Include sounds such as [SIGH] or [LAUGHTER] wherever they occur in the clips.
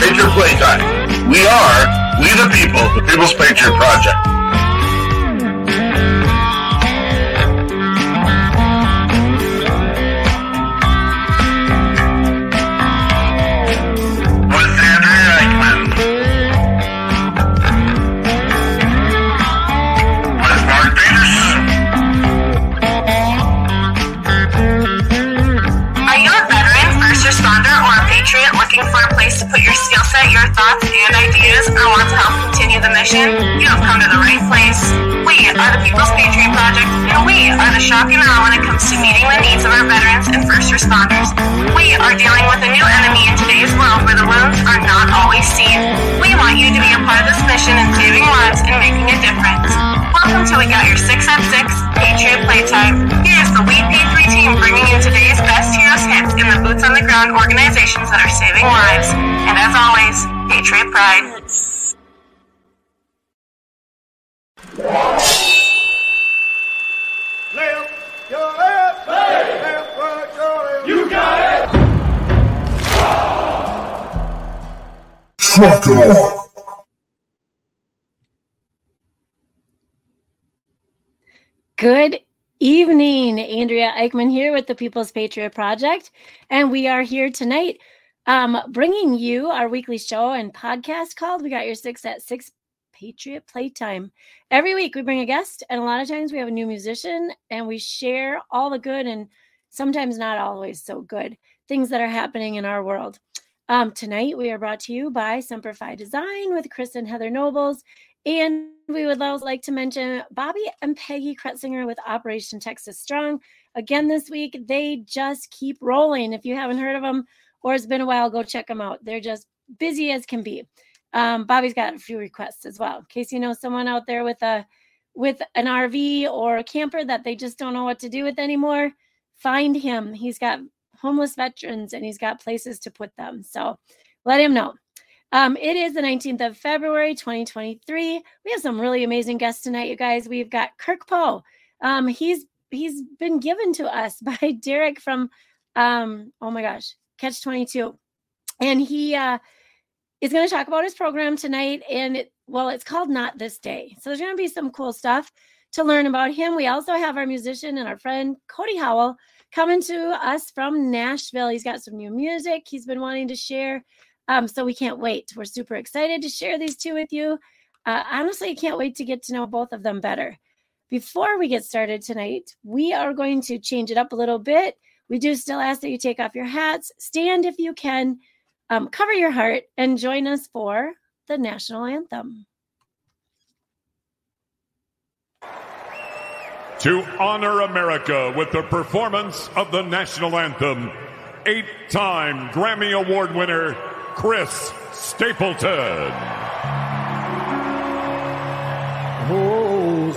Patriot Playtime. We are We the People, the People's Patriot Project. And ideas, or want to help continue the mission? You have come to the right place. We are the People's Patriot Project, and we are the shock and awe when it comes to meeting the needs of our veterans and first responders. We are dealing with a new enemy in today's world where the wounds are not always seen. We want you to be a part of this mission in saving lives and making a difference. Welcome to We Got Your 6 at 6 Patriot Playtime. Here's the We P3 team bringing you today's best heroes hits in the boots on the ground organizations that are saving lives. And as always, Patriot Pride. Left, your left, left, right, your. You got it. Trucker. Good evening. Andrea Eichmann here with the People's Patriot Project. And we are here tonight um, bringing you our weekly show and podcast called We Got Your Six at Six Patriot Playtime. Every week we bring a guest, and a lot of times we have a new musician and we share all the good and sometimes not always so good things that are happening in our world. Um, tonight we are brought to you by Semper Fi Design with Chris and Heather Nobles. And we would also like to mention Bobby and Peggy Kretzinger with Operation Texas Strong. Again, this week, they just keep rolling. If you haven't heard of them or it's been a while, go check them out. They're just busy as can be. Um, Bobby's got a few requests as well. In case you know someone out there with a with an RV or a camper that they just don't know what to do with anymore, find him. He's got homeless veterans and he's got places to put them. So let him know. Um, it is the 19th of February, 2023. We have some really amazing guests tonight, you guys. We've got Kirk Poe. Um, he's he's been given to us [LAUGHS] by Derek from um, oh my gosh, Catch 22. And he uh is going to talk about his program tonight. And it, well, it's called Not This Day. So there's going to be some cool stuff to learn about him. We also have our musician and our friend Cody Howell coming to us from Nashville. He's got some new music he's been wanting to share. Um, so we can't wait. We're super excited to share these two with you. Uh, honestly, I can't wait to get to know both of them better. Before we get started tonight, we are going to change it up a little bit. We do still ask that you take off your hats, stand if you can, um, cover your heart, and join us for the national anthem. To honor America with the performance of the national anthem, eight time Grammy Award winner Chris Stapleton. Oh,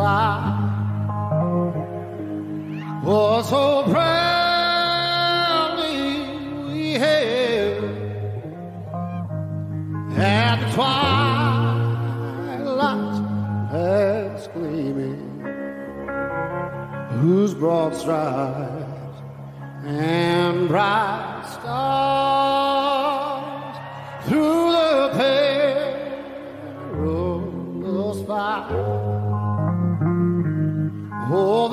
light? For so proudly we hailed at the twilight's last gleaming whose broad strides and bright stars through the perilous fight. Oh,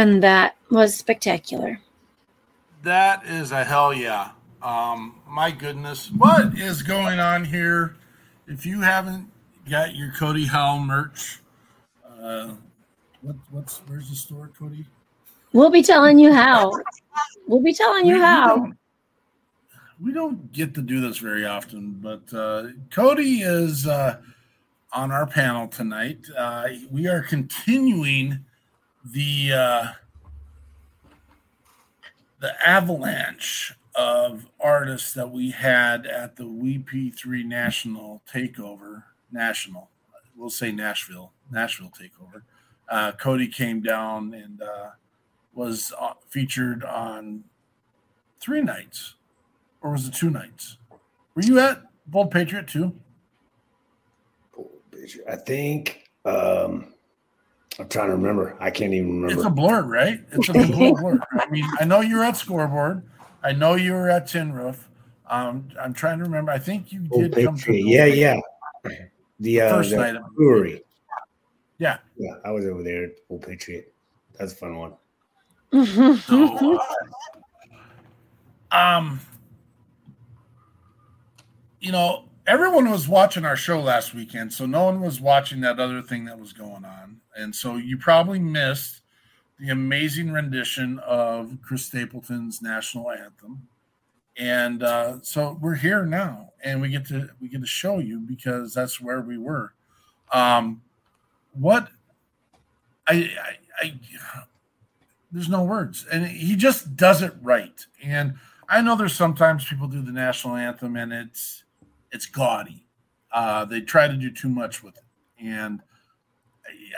And that was spectacular. That is a hell yeah. Um, my goodness, what is going on here? If you haven't got your Cody Howell merch, uh, what, what's where's the store, Cody? We'll be telling you how. We'll be telling you We- we how. don't- We don't get to do this very often, but uh, Cody is uh, on our panel tonight. Uh, we are continuing the uh, the avalanche of artists that we had at the WP3 National Takeover. National, we'll say Nashville, Nashville Takeover. Uh, Cody came down and uh, was uh, featured on three nights, or was it two nights? Were you at Bold Patriot too? I think um I'm trying to remember. I can't even remember. It's a blur, right? It's a [LAUGHS] complete blur. I mean, I know you were at Scoreboard. I know you were at Tin Roof. Um, I'm trying to remember. I think you Old did come to Patriot. Yeah, yeah. The uh First the night of- brewery. Yeah. Yeah, I was over there at Old Patriot. That's a fun one. So, [LAUGHS] uh, um, you know, everyone was watching our show last weekend, so no one was watching that other thing that was going on, and so you probably missed the amazing rendition of Chris Stapleton's national anthem. And uh, so we're here now, and we get to we get to show you because that's where we were. Um, what I, I, I there's no words and he just does it right and i know there's sometimes people do the national anthem and it's it's gaudy. Uh they try to do too much with it. And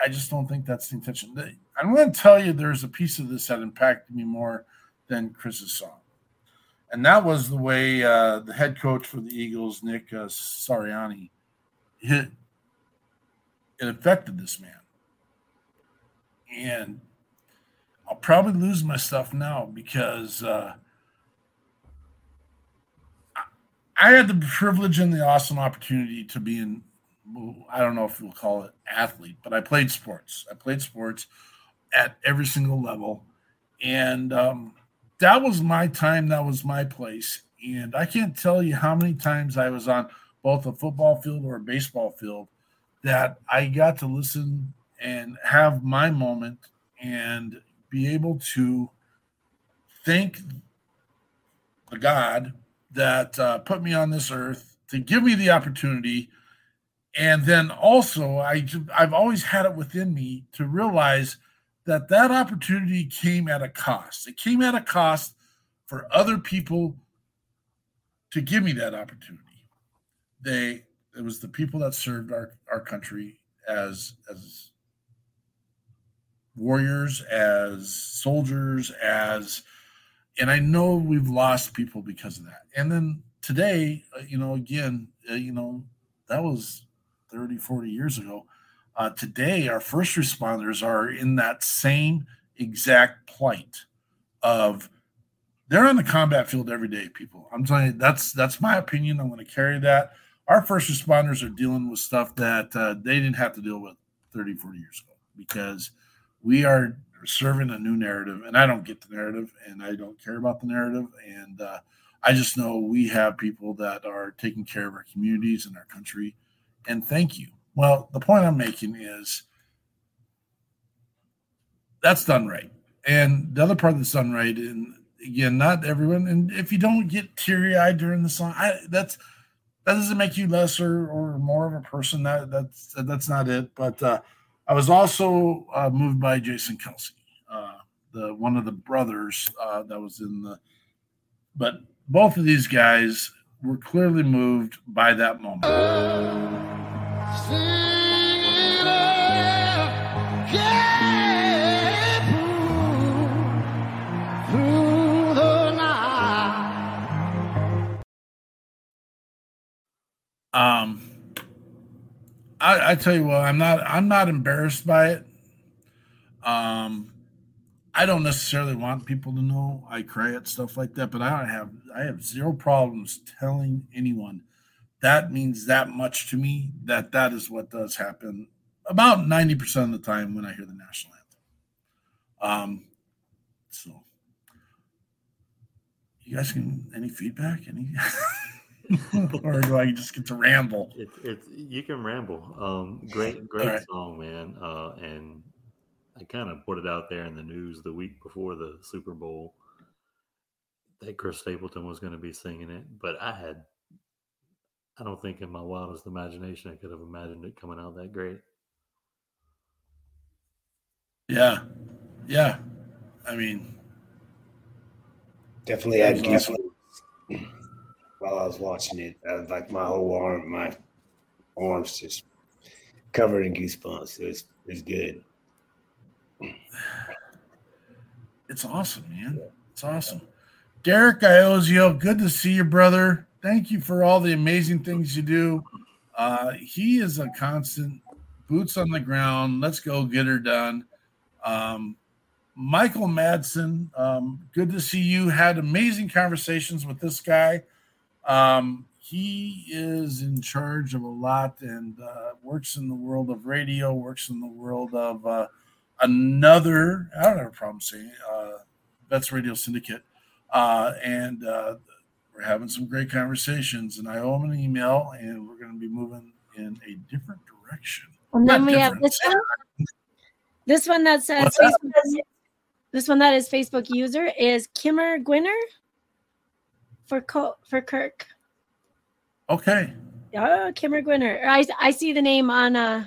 i, just don't think that's the intention. I'm going to tell you there's a piece of this that impacted me more than chris's song. And that was the way uh the head coach for the eagles nick uh, Sirianni hit it affected this man. And I'll probably lose my stuff now because uh, I- I had the privilege and the awesome opportunity to be in, I don't know if we'll call it athlete, but I played sports. I played sports at every single level, and um, that was my time. That was my place, and I can't tell you how many times I was on both a football field or a baseball field that I got to listen and have my moment and be able to thank the God that uh, put me on this earth to give me the opportunity. And then also, I, I've always had it within me to realize that that opportunity came at a cost. It came at a cost for other people to give me that opportunity. They, it was the people that served our, our country as, as warriors, as soldiers, as and I know we've lost people because of that. And then today, uh, you know, again, uh, you know, that was 30, 40 years ago. Uh, today, our first responders are in that same exact plight of they're on the combat field every day, people. I'm telling you, that's that's my opinion. I'm going to carry that. Our first responders are dealing with stuff that uh, they didn't have to deal with 30, 40 years ago because we are serving a new narrative and i don't get the narrative and i don't care about the narrative and uh, i just know we have people that are taking care of our communities and our country and thank you. Well the point i'm making is that's done right. And the other part that's done right and again not everyone and if you don't get teary-eyed during the song I, that's that doesn't make you lesser or more of a person that that's that's not it but uh I was also uh, moved by Jason Kelce, uh, the one of the brothers uh, that was in the. But both of these guys were clearly moved by that moment. Um, I, I tell you what, I'm not I'm not embarrassed by it. Um, I don't necessarily want people to know I cry at stuff like that, but I don't have I have zero problems telling anyone that means that much to me that that is what does happen about 90% of the time when I hear the national anthem. Um, So, you guys can any feedback? Any, [LAUGHS] [LAUGHS] or do I just get to ramble? It's it's you can ramble. Um, great great right. song, man. Uh, and I kind of put it out there in the news the week before the Super Bowl that Chris Stapleton was going to be singing it, but I had I don't think in my wildest imagination I could have imagined it coming out that great. Yeah, yeah. I mean, Definitely had That awesome. While I was watching it. Was like my whole arm, my arms just covered in goosebumps. It was it was good. it's awesome, man. It's awesome. Derek Iozio, good to see you, brother. Thank you for all the amazing things you do. Uh, he is a constant boots on the ground. Let's go get her done. Um, Michael Madsen, um, good to see you. Had amazing conversations with this guy. Um, he is in charge of a lot and uh, works in the world of radio, works in the world of uh, another, I don't have a problem saying uh, Vets Radio Syndicate. Uh, and uh, we're having some great conversations. And I owe him an email, and we're going to be moving in a different direction. And then Not we have this one. This one that says? Facebook, this one that is Facebook user is Kimmer Gwinner for Co- for Kirk. Okay. Oh, Kimmer Gwinner. I I see the name on uh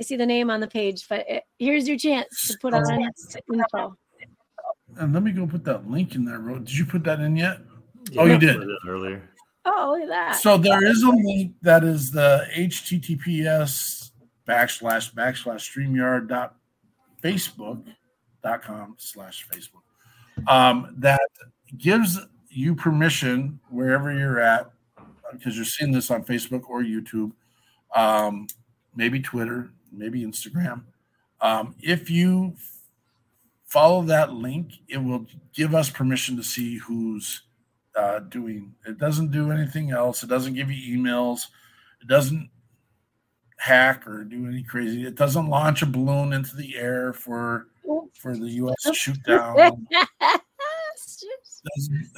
I see the name on the page, but it, here's your chance to put on info. And let me go put that link in there. Ro. Did you put that in yet? Oh, you did. Earlier. Oh, look at that. So there is a link that is the https backslash backslash streamyard dot facebook dot com slash facebook um, that gives you permission wherever you're at because you're seeing this on facebook or youtube um, maybe twitter maybe instagram um, if you follow that link it will give us permission to see who's uh, doing. It doesn't do anything else. It doesn't give you emails. It doesn't hack or do any crazy. It doesn't launch a balloon into the air for for the U.S. shoot down. [LAUGHS] Doesn't-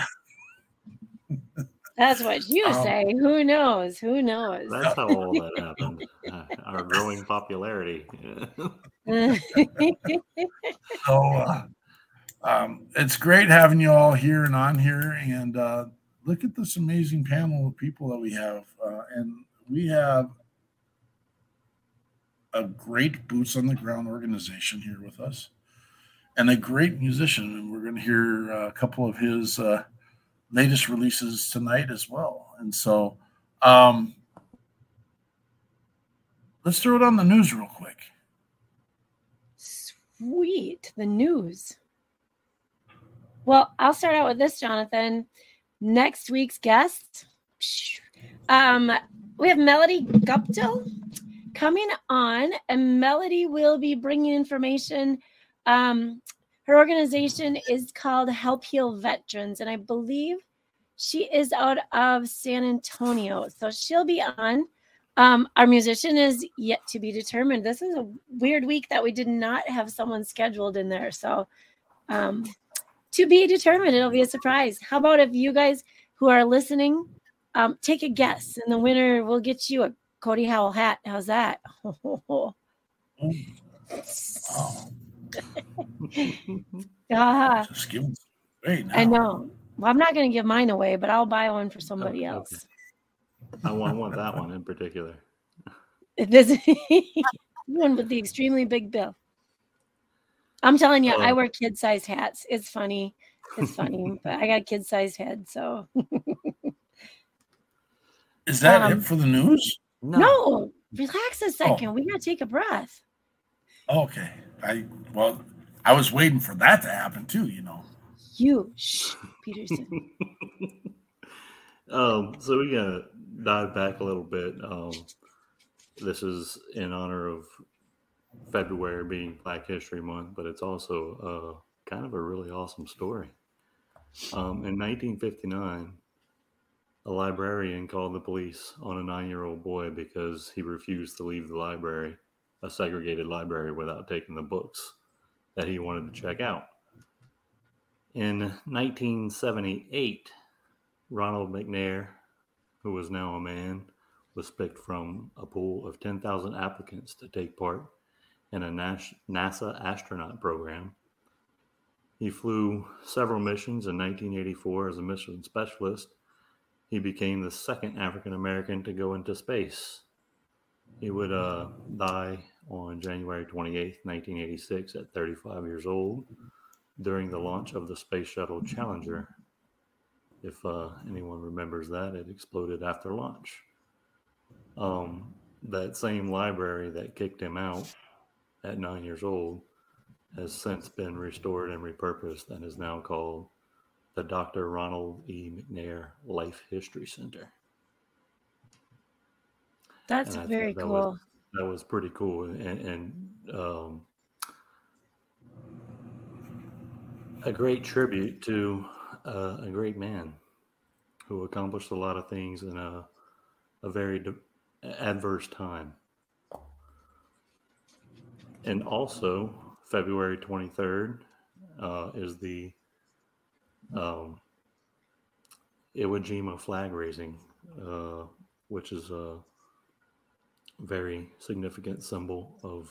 That's what you Um, say. Who knows? Who knows? That's how all that happened. Uh, our growing popularity. [LAUGHS] so uh, um, it's great having you all here and on here. And uh, look at this amazing panel of people that we have. Uh, and we have a great boots on the ground organization here with us and a great musician. And we're going to hear a couple of his uh, latest releases tonight as well. And so um, let's throw it on the news real quick. Sweet. The news. Well, I'll start out with this, Jonathan. Next week's guest, um, we have Melody Guptill coming on, and Melody will be bringing information. Um, her organization is called Help Heal Veterans, and I believe she is out of San Antonio. So she'll be on. Um, our musician is yet to be determined. This is a weird week that we did not have someone scheduled in there. So um, to be determined, it'll be a surprise. How about if you guys who are listening um, take a guess, and the winner will get you a Cody Howell hat. How's that? [LAUGHS] [LAUGHS] Ah, Just give them away now. I know. Well, I'm not going to give mine away, but I'll buy one for somebody Okay. else. I want, I want that one in particular. This [LAUGHS] one with the extremely big bill. I'm telling you, I Oh. wear kid sized hats. It's funny. It's funny, [LAUGHS] but I got kid sized head. So [LAUGHS] Is that um, it for the news? no, relax a second. We got to take a breath. Okay. I well, I was waiting for that to happen too. You know. You, shh, Peterson. [LAUGHS] Um, so we're gonna dive back a little bit. Um, this is in honor of February being Black History Month, but it's also uh, kind of a really awesome story. Um, in 1959, a librarian called the police on a nine-year-old boy because he refused to leave the library, a segregated library, without taking the books that he wanted to check out. In 1978, Ronald McNair, who was now a man, was picked from a pool of 10,000 applicants to take part in a NASA astronaut program. He flew several missions in 1984 as a mission specialist. He became the second African American to go into space. He would uh, die on January 28, 1986, at 35 years old during the launch of the Space Shuttle Challenger. If uh, anyone remembers that, it exploded after launch. Um, that same library that kicked him out at nine years old has since been restored and repurposed and is now called the Dr. Ronald E. McNair Life History Center. That's very that cool. Was, that was pretty cool. And, and um, a great tribute to uh, a great man who accomplished a lot of things in a, a very adverse time. And also, February 23rd uh, is the um, Iwo Jima flag raising, uh, which is a very significant symbol of,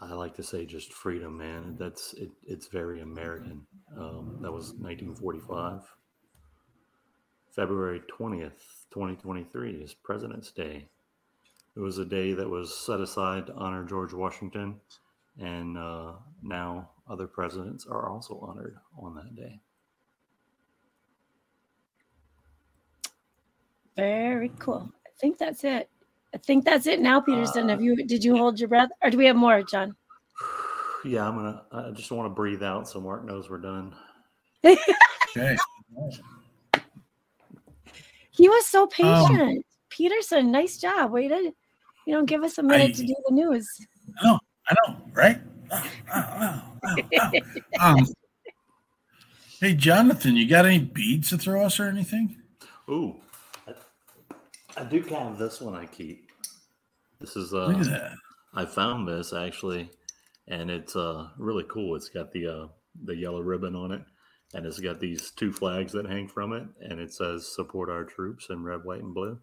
I like to say, just freedom, man. That's it, it's very American. Um, that was 1945. February 20th, 2023 is President's Day. It was a day that was set aside to honor George Washington, and uh, now other presidents are also honored on that day. Very cool. I think that's it. I think that's it now, Peterson. have you did you hold your breath, or do we have more, John? [SIGHS] Yeah, I'm gonna. I just want to breathe out so Mark knows we're done. Okay. [LAUGHS] He was so patient. Peterson, nice job. Way to, you know, give us a minute I- to do the news. I know, I know, right? Oh, oh, oh, oh, oh. Um, [LAUGHS] hey, Jonathan, you got any beads to throw us or anything? Ooh, I, do have this one I keep. This is uh, Look at that. I found this actually, and it's uh really cool. It's got the uh the yellow ribbon on it, and it's got these two flags that hang from it, and it says "Support our troops" in red, white, and blue,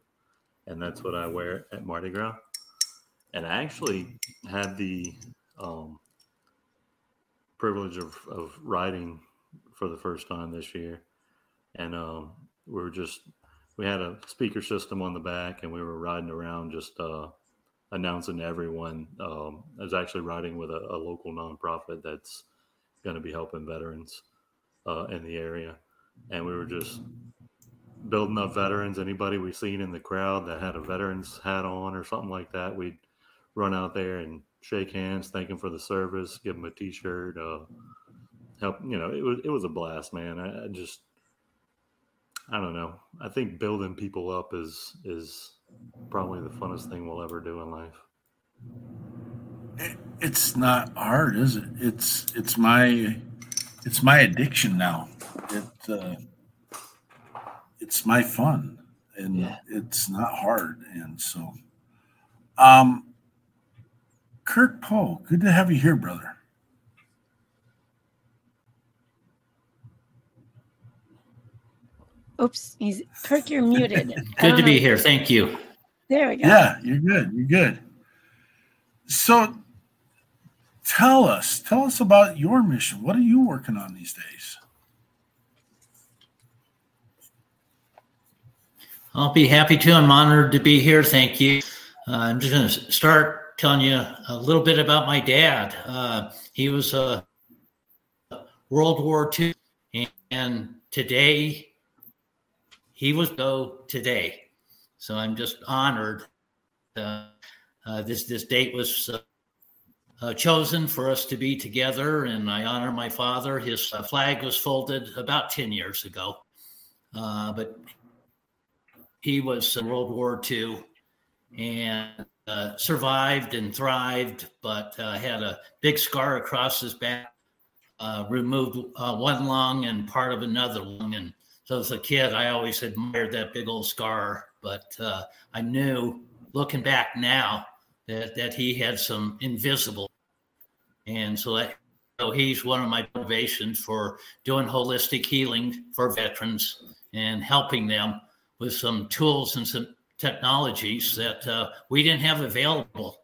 and that's what I wear at Mardi Gras. And I actually had the um, privilege of of riding for the first time this year, and um, we were just we had a speaker system on the back, and we were riding around just uh, announcing to everyone. Um, I was actually riding with a, a local nonprofit that's going to be helping veterans uh, in the area, and we were just building up veterans. Anybody we seen in the crowd that had a veterans hat on or something like that, we'd run out there and shake hands, thank them for the service, give them a T-shirt, uh, help. You know, it was it was a blast, man. I, I just I don't know. I think building people up is is probably the funnest thing we'll ever do in life. It, it's not hard, is it? It's it's my it's my addiction now. It uh, it's my fun, and Yeah. it's not hard. And so, um, Kirk Poe, good to have you here, brother. Oops, he's Kirk, you're muted. [LAUGHS] Good to be here. Thank you. There we go. Yeah, you're good. You're good. So, tell us, tell us about your mission. What are you working on these days? I'll be happy to. I'm honored to be here. Thank you. Uh, I'm just going to start telling you a little bit about my dad. Uh, he was a World War II, and today he was go today. So I'm just honored. Uh, uh, this this date was uh, uh, chosen for us to be together, and I honor my father. His uh, flag was folded about ten years ago, uh, but he was in World War II and survived and thrived, but had a big scar across his back, removed one lung and part of another lung. And so as a kid, I always admired that big old scar, but uh, I knew looking back now that, that he had some invisible. And so that so he's one of my motivations for doing holistic healing for veterans and helping them with some tools and some technologies that uh, we didn't have available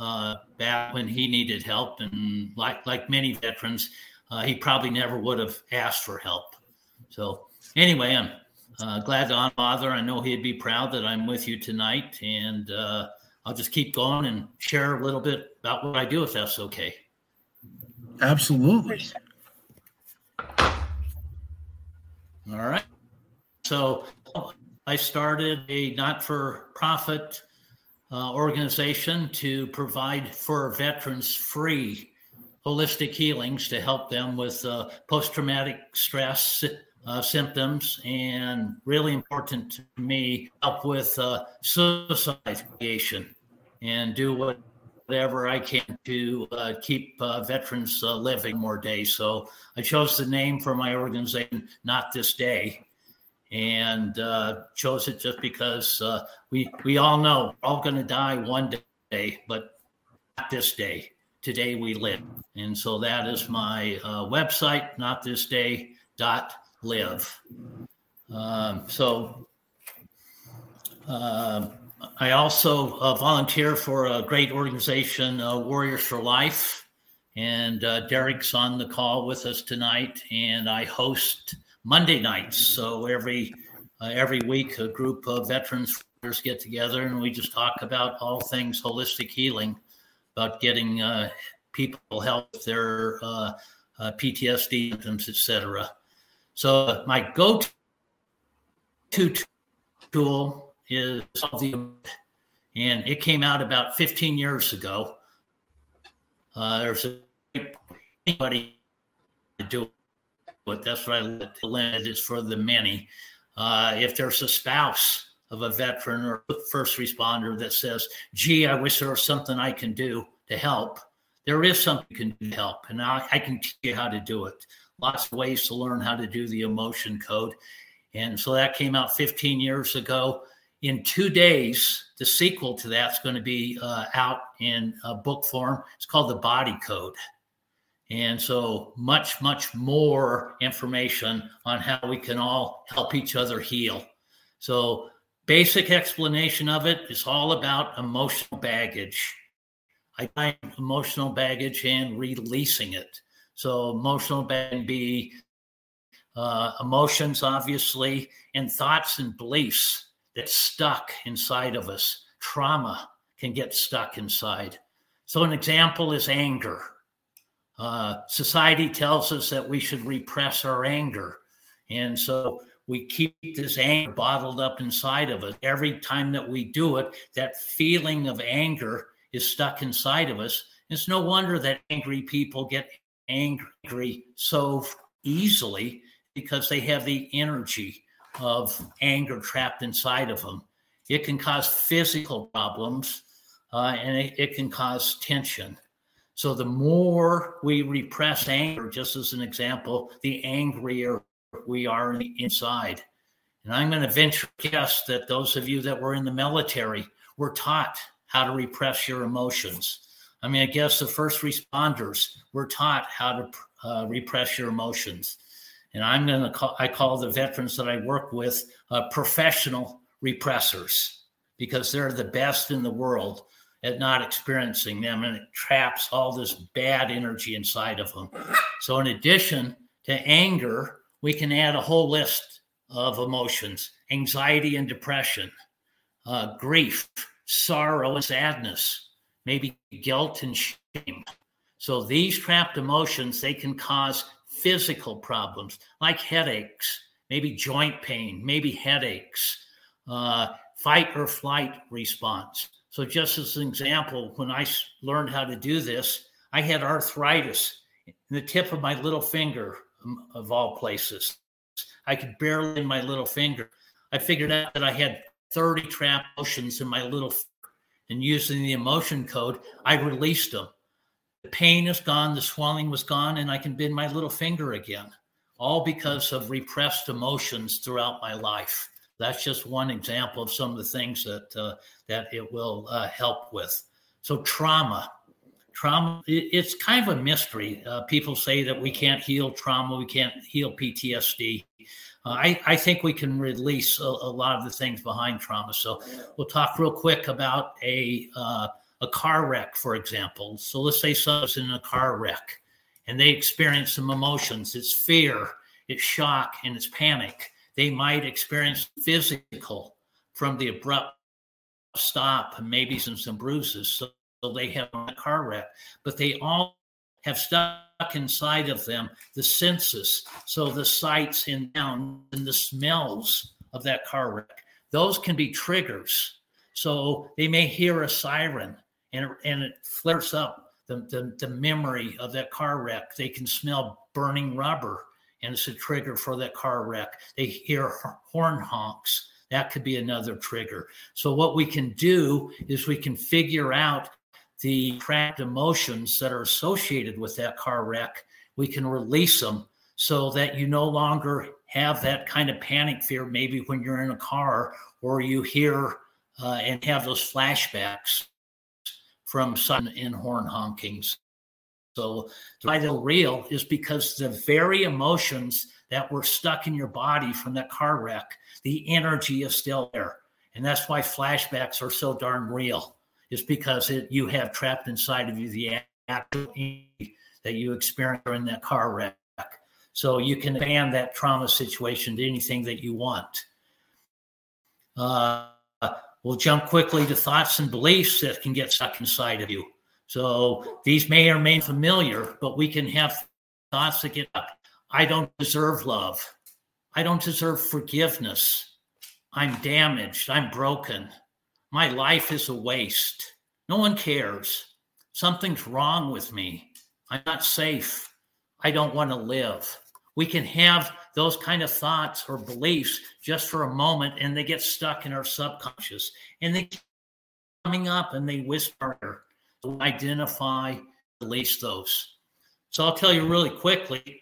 uh, back when he needed help. And like like many veterans, uh, he probably never would have asked for help. So anyway, I'm uh, glad to on father. I know he'd be proud that I'm with you tonight, and uh, I'll just keep going and share a little bit about what I do, if that's okay. Absolutely. All right. So I started a not for profit uh, organization to provide for veterans free holistic healings to help them with uh, post traumatic stress uh, symptoms and really important to me help with uh, suicide ideation and do what whatever I can to uh, keep uh, veterans uh, living more days. So I chose the name for my organization, Not This Day, and uh, chose it just because we we all know we're all going to die one day, but not this day. Today we live, and so that is my website, notthisday.live. Um, so. Uh, I also uh, volunteer for a great organization, uh, Warriors for Life. And uh, Derek's on the call with us tonight, and I host Monday nights. So every uh, every week, a group of veterans get together, and we just talk about all things holistic healing, about getting uh, people help their PTSD symptoms, etc. So my go-to tool is and it came out about 15 years ago. Uh, there's anybody to do it. But that's what I limit is for the many. Uh, if there's a spouse of a veteran or first responder that says, "Gee, I wish there was something I can do to help," there is something you can help, and I, I can teach you how to do it. Lots of ways to learn how to do the emotion code, and so that came out 15 years ago in two days, the sequel to that's going to be uh, out in a book form. It's called The Body Code. And so, much, much more information on how we can all help each other heal. So, basic explanation of it is all about emotional baggage. I find emotional baggage and releasing it. So, emotional baggage be uh, emotions, obviously, and thoughts and beliefs that stuck inside of us. Trauma can get stuck inside. So, an example is anger. Uh, society tells us that we should repress our anger. And so we keep this anger bottled up inside of us. Every time that we do it, that feeling of anger is stuck inside of us. It's no wonder that angry people get angry so easily because they have the energy of anger trapped inside of them. It can cause physical problems uh, and it, it can cause tension. So the more we repress anger, just as an example, the angrier we are inside. And I'm going to venture guess that those of you that were in the military were taught how to repress your emotions. I mean, I guess the first responders were taught how to uh, repress your emotions. And I'm going to call, I call the veterans that I work with uh, professional repressors because they're the best in the world at not experiencing them. And it traps all this bad energy inside of them. So, in addition to anger, we can add a whole list of emotions anxiety and depression, uh, grief, sorrow and sadness, maybe guilt and shame. So, these trapped emotions, they can cause physical problems like headaches, maybe joint pain, maybe headaches, uh, fight or flight response. So, just as an example, when I learned how to do this, I had arthritis in the tip of my little finger, of all places. I could barely in my little finger. I figured out that I had 30 trap emotions in my little. And using the emotion code, I released them. The pain is gone, the swelling was gone, and I can bend my little finger again, all because of repressed emotions throughout my life. That's just one example of some of the things that uh, that it will uh, help with. So trauma, trauma it, it's kind of a mystery uh, people say that we can't heal trauma we can't heal ptsd uh, I, I think we can release a, a, lot of the things behind trauma. So we'll talk real quick about a uh, a car wreck for example. So let's say someone's in a car wreck and they experience some emotions. It's fear it's shock and it's panic. They might experience physical from the abrupt stop and maybe some some bruises. So they have a car wreck, but they all have stuck inside of them the senses. So the sights and sounds and the smells of that car wreck, those can be triggers. So they may hear a siren and, and it flares up the, the, the memory of that car wreck. They can smell burning rubber and it's a trigger for that car wreck. They hear horn honks. That could be another trigger. So, what we can do is we can figure out the trapped emotions that are associated with that car wreck, we can release them so that you no longer have that kind of panic fear, maybe when you're in a car or you hear uh, and have those flashbacks from sun and horn honkings. So, why they're real is because the very emotions that were stuck in your body from that car wreck, the energy is still there. And that's why flashbacks are so darn real is because it, you have trapped inside of you the actual that you experienced during that car wreck. So you can expand that trauma situation to anything that you want. Uh, we'll jump quickly to thoughts and beliefs that can get stuck inside of you. So these may or may not be familiar, but we can have thoughts that get up. I don't deserve love. I don't deserve forgiveness. I'm damaged. I'm broken. My life is a waste. No one cares. Something's wrong with me. I'm not safe. I don't want to live. We can have those kind of thoughts or beliefs just for a moment and they get stuck in our subconscious and they keep coming up and they whisper to identify, release those. So I'll tell you really quickly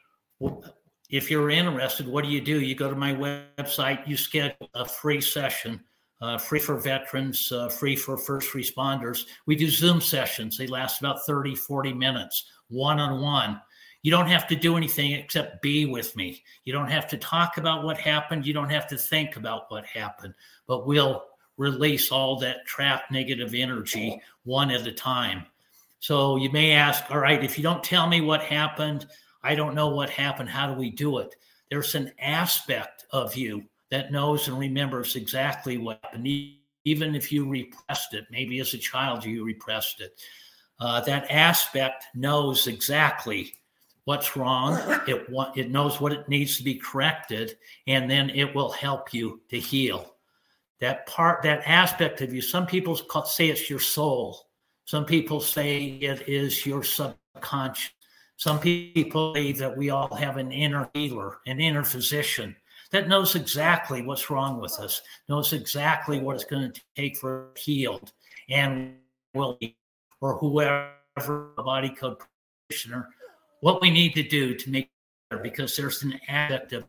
if you're interested, what do you do? You go to my website, you schedule a free session uh, free for veterans, uh, free for first responders. We do Zoom sessions. They last about 30, 40 minutes, one on one. You don't have to do anything except be with me. You don't have to talk about what happened. You don't have to think about what happened, but we'll release all that trapped negative energy one at a time. So you may ask, all right, if you don't tell me what happened, I don't know what happened. How do we do it? There's an aspect of you that knows and remembers exactly what happened, even if you repressed it. Maybe as a child you repressed it. Uh, that aspect knows exactly what's wrong. [LAUGHS] It it knows what it needs to be corrected, and then it will help you to heal. That part, that aspect of you. Some people call, say it's your soul. Some people say it is your subconscious. Some people believe that we all have an inner healer, an inner physician that knows exactly what's wrong with us, knows exactly what it's going to take for healed, and will or whoever a body code practitioner, what we need to do to make better because there's an aspect of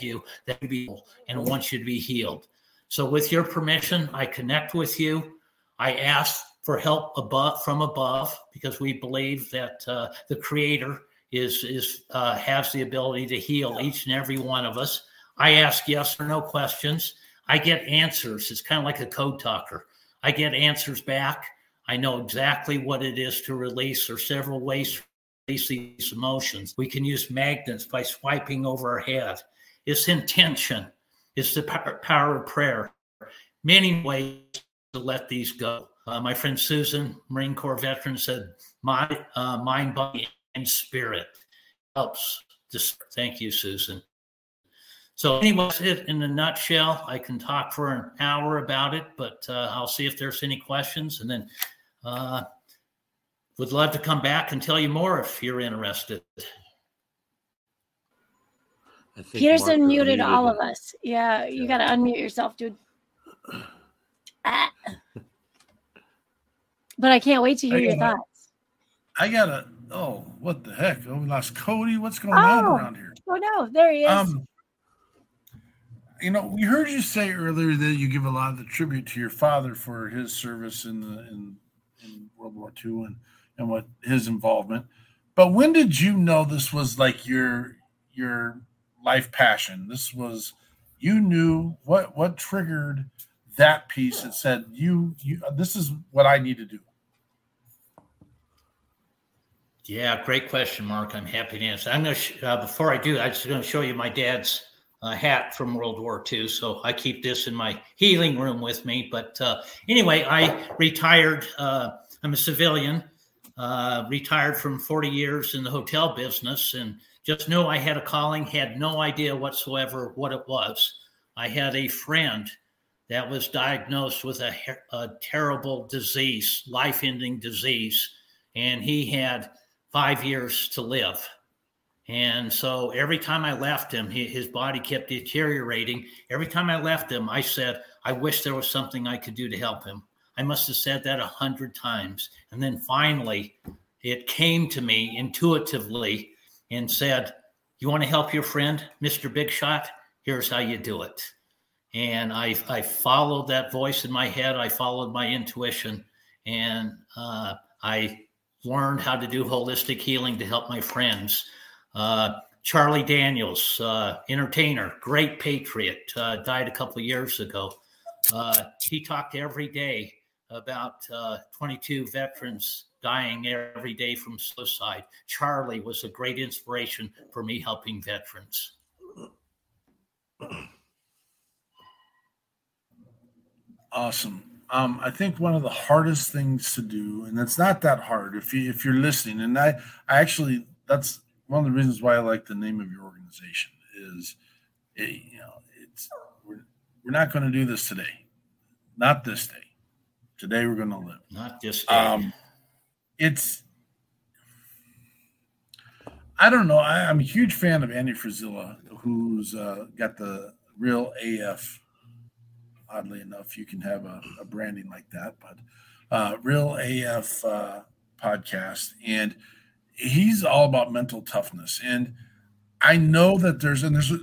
you that be and wants you to be healed. So, with your permission, I connect with you. I ask for help above from above because we believe that uh, the Creator is is uh, has the ability to heal each and every one of us. I ask yes or no questions. I get answers. It's kind of like a code talker. I get answers back. I know exactly what it is to release. There are several ways to release these emotions. We can use magnets by swiping over our head. It's intention. It's the power of prayer. Many ways to let these go. Uh, my friend Susan, Marine Corps veteran, said, "My uh, mind, body, and spirit helps." This. Thank you, Susan. So, anyways, it in a nutshell. I can talk for an hour about it, but uh, I'll see if there's any questions, and then uh, would love to come back and tell you more if you're interested. Peterson muted, muted all of us. Yeah, you got to unmute yourself, dude. [LAUGHS] Ah. But I can't wait to hear your thoughts. I gotta. Oh, what the heck? Oh, we lost Cody. What's going oh. on around here? Oh no, there he is. Um, you know, we heard you say earlier that you give a lot of the tribute to your father for his service in the in, in World War II and and what his involvement. But when did you know this was like your your life passion? This was you knew what what triggered that piece that said you you this is what I need to do. Yeah, great question, Mark. I'm happy to answer. I'm going to, sh- uh, before I do, I'm just going to show you my dad's uh, hat from World War II. So I keep this in my healing room with me. But uh, anyway, I retired. Uh, I'm a civilian, uh, retired from 40 years in the hotel business and just knew I had a calling, had no idea whatsoever what it was. I had a friend that was diagnosed with a, a terrible disease, life ending disease, and he had five years to live. And so every time I left him, he, his body kept deteriorating. Every time I left him, I said, I wish there was something I could do to help him. I must have said that a hundred times. And then finally, it came to me intuitively and said, You want to help your friend, Mr. Big Shot? Here's how you do it. And I, I followed that voice in my head. I followed my intuition. And uh, I learned how to do holistic healing to help my friends. Uh, Charlie Daniels, uh, entertainer, great patriot, uh, died a couple years ago. He talked every day about uh, 22 veterans dying every day from suicide. Charlie was a great inspiration for me helping veterans. Awesome. Um, I think one of the hardest things to do, and it's not that hard if you if you're listening, and I, I actually that's one of the reasons why I like the name of your organization is, it, you know, it's we're, we're not going to do this today, not this day. Today we're going to live. Not this day. Um, it's I don't know. I, am a huge fan of Andy Frisella, who's uh, got the real AF oddly enough, you can have a, a branding like that. But uh, Real AF uh, podcast, and he's all about mental toughness. And I know that there's and there's a,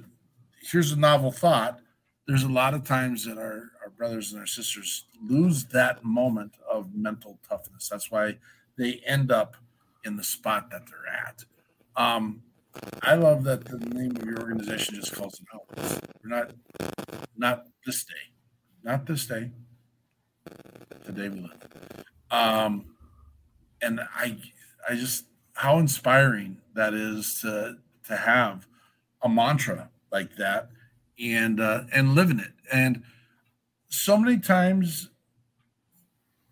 here's a novel thought. There's a lot of times that our, our brothers and our sisters lose that moment of mental toughness. That's why they end up in the spot that they're at. Um, I love that the name of your organization just calls them out. We're not not this day not this day, the day we live. Um, and I, I just how inspiring that is to to have a mantra like that and uh, and living it. And so many times,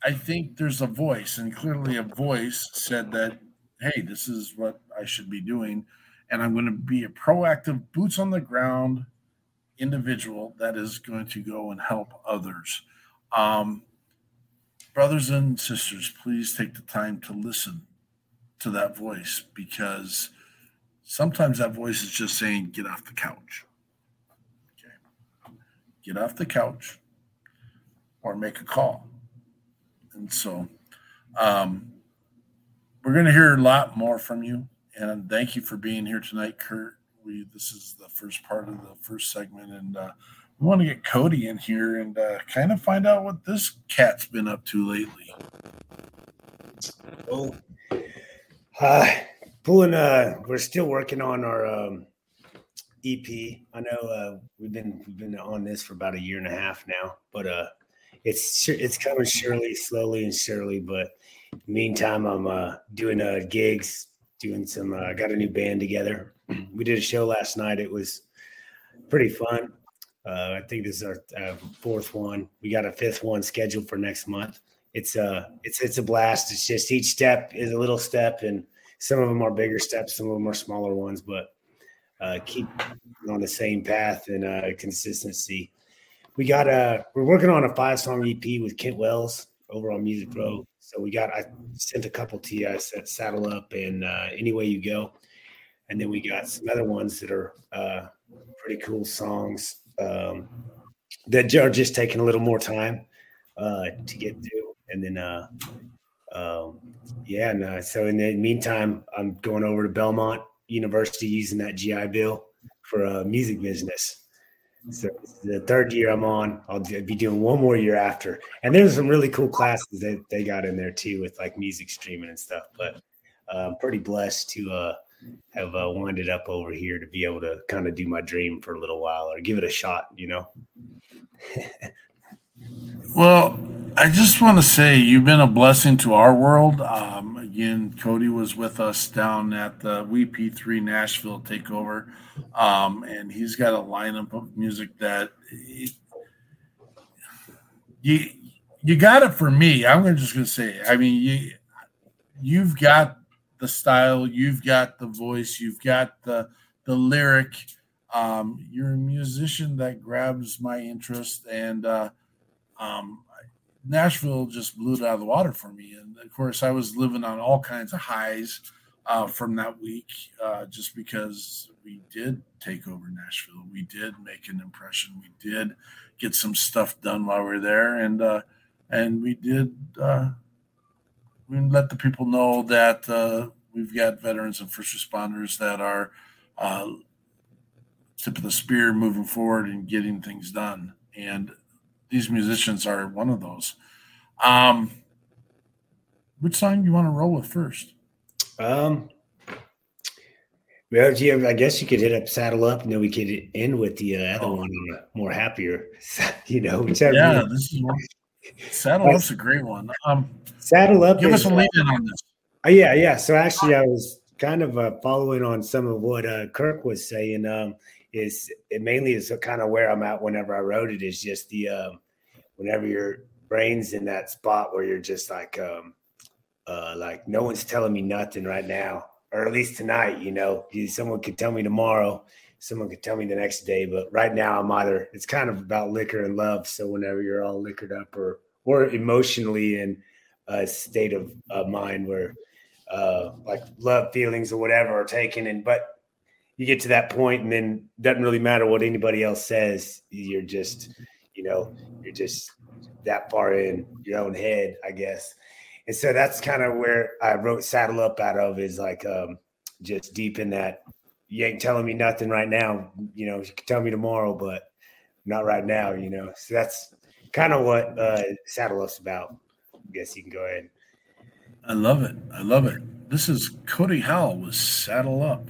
I think there's a voice, and clearly a voice said that, hey, this is what I should be doing, and I'm going to be a proactive, boots on the ground individual that is going to go and help others. Um, brothers and sisters, please take the time to listen to that voice because sometimes that voice is just saying, get off the couch. Okay. Get off the couch or make a call. And so um, we're going to hear a lot more from you. And thank you for being here tonight, Kirk we this is the first part of the first segment, and uh, we want to get Cody in here and uh, kind of find out what this cat's been up to lately. Well, uh, pulling. Uh, we're still working on our um, EP. I know uh, we've been we've been on this for about a year and a half now, but uh, it's it's coming surely, slowly and surely. But meantime, I'm uh, doing uh, gigs, doing some. I uh, got a new band together we did a show last night. It was pretty fun. Uh, I think this is our uh, fourth one. We got a fifth one scheduled for next month. It's a uh, it's it's a blast. It's just each step is a little step, and some of them are bigger steps, some of them are smaller ones, but uh, keep on the same path and uh, consistency. We got a we're working on a five song EP with Kent Wells over on Music Row. So we got I sent a couple to you. I said saddle up and uh, any way you go and then we got some other ones that are uh, pretty cool songs um, that are just taking a little more time uh, to get through. And then, uh, um, yeah, uh, so in the meantime, I'm going over to Belmont University using that GI Bill for a music business. So the third year I'm on, I'll be doing one more year after. And there's some really cool classes that they got in there too with like music streaming and stuff. But uh, I'm pretty blessed to uh, have uh, winded up over here to be able to kind of do my dream for a little while or give it a shot, you know. [LAUGHS] well, I just want to say you've been a blessing to our world. Um, again, Cody was with us down at the WP3 Nashville takeover, um, and he's got a lineup of music that you you got it for me. I'm just going to say, I mean, you you've got the style, you've got the voice, you've got the the lyric. Um, you're a musician that grabs my interest, and uh, um, Nashville just blew it out of the water for me. And of course, I was living on all kinds of highs uh, from that week, uh, just because we did take over Nashville, we did make an impression, we did get some stuff done while we were there, and uh, and we did uh, we let the people know that uh, we've got veterans and first responders that are uh, tip of the spear moving forward and getting things done. And these musicians are one of those. Um, which song do you want to roll with first? Um, well, I guess you could hit up "Saddle Up," and then we could end with the uh, other oh. one on a more happier, [LAUGHS] you know. Whichever yeah, this is one. [LAUGHS] Saddle Up's a great one. Um, Saddle Up. Give us a lead in on this. Uh, yeah, yeah. So actually, I was kind of uh, following on some of what uh, Kirk was saying. Um, is it mainly is kind of where I'm at whenever I wrote it. Is just the um, whenever your brain's in that spot where you're just like, um, uh, like no one's telling me nothing right now, or at least tonight. You know, someone could tell me tomorrow. Someone could tell me the next day, but right now I'm either it's kind of about liquor and love. So whenever you're all liquored up or or emotionally in a state of mind where uh, like love feelings or whatever are taken and but you get to that point and then doesn't really matter what anybody else says you're just you know you're just that far in your own head i guess and so that's kind of where i wrote saddle up out of is like um just deep in that you ain't telling me nothing right now you know you can tell me tomorrow but not right now you know so that's kind of what uh saddle up's about i guess you can go ahead I love it. I love it. This is Cody Howell with Saddle Up.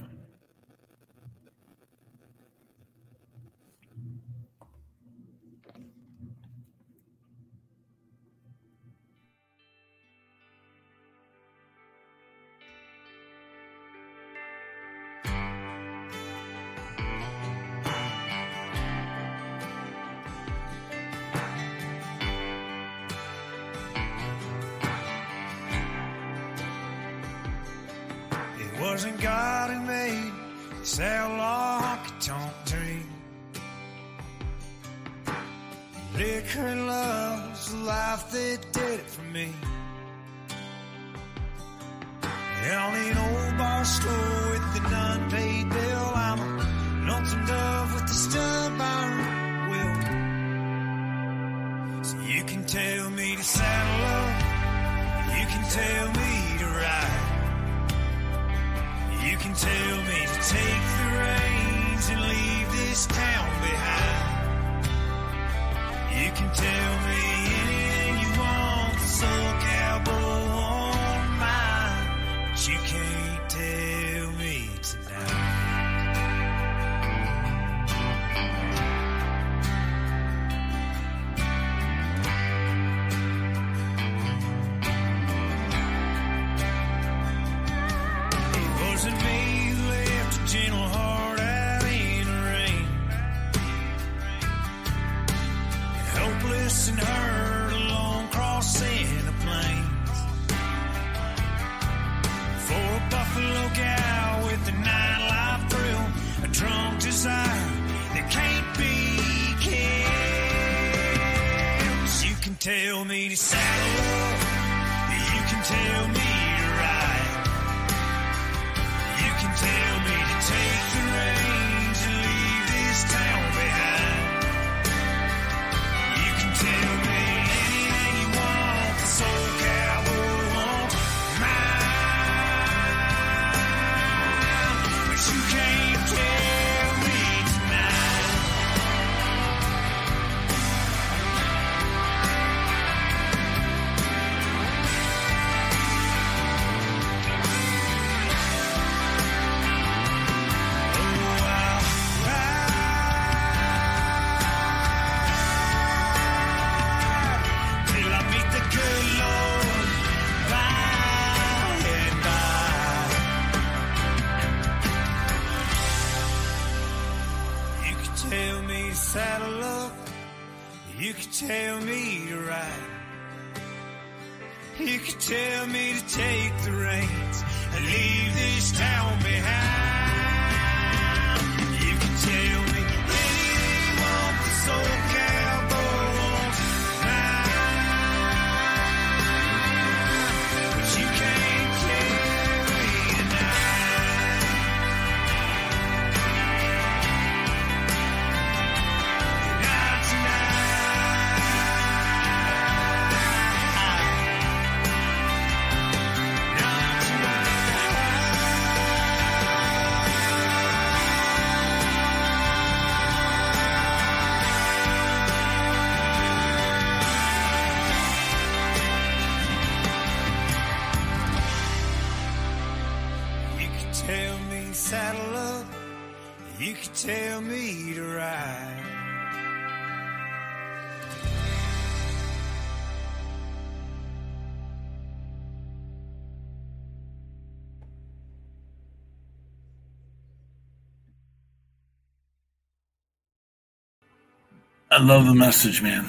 I love the message, man.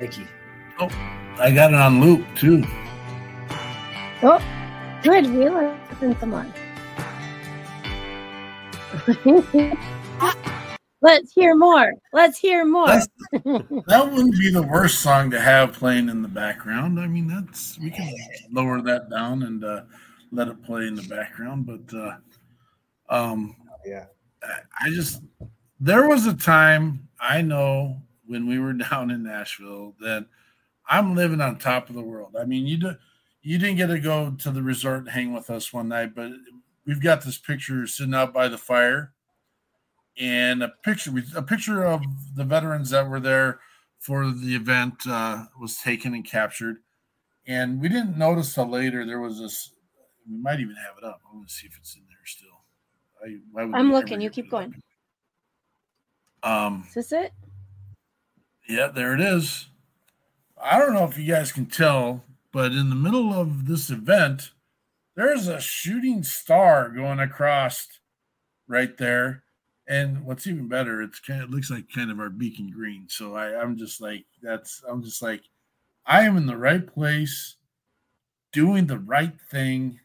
Thank you. Oh, I got it on loop too. Oh, good. We listen someone. [LAUGHS] Let's hear more. Let's hear more. That's- [LAUGHS] That wouldn't be the worst song to have playing in the background. I mean, that's we can lower that down and uh, let it play in the background. But uh, um, Yeah. I just there was a time I know when we were [LAUGHS] down in Nashville that I'm living on top of the world. I mean, you do, you didn't get to go to the resort and hang with us one night, but we've got this picture sitting out by the fire and a picture a picture of the veterans that were there for the event uh, was taken and captured. And we didn't notice till later there was this. We might even have it up. I want to see if it's in there still. I, why would I'm looking. You keep going. Um, Is this it? yeah, there it is. I don't know if you guys can tell, but in the middle of this event, there's a shooting star going across right there. And what's even better, it's kind of it looks like kind of our beacon green. So I, I'm just like, that's I'm just like, I am in the right place, doing the right thing,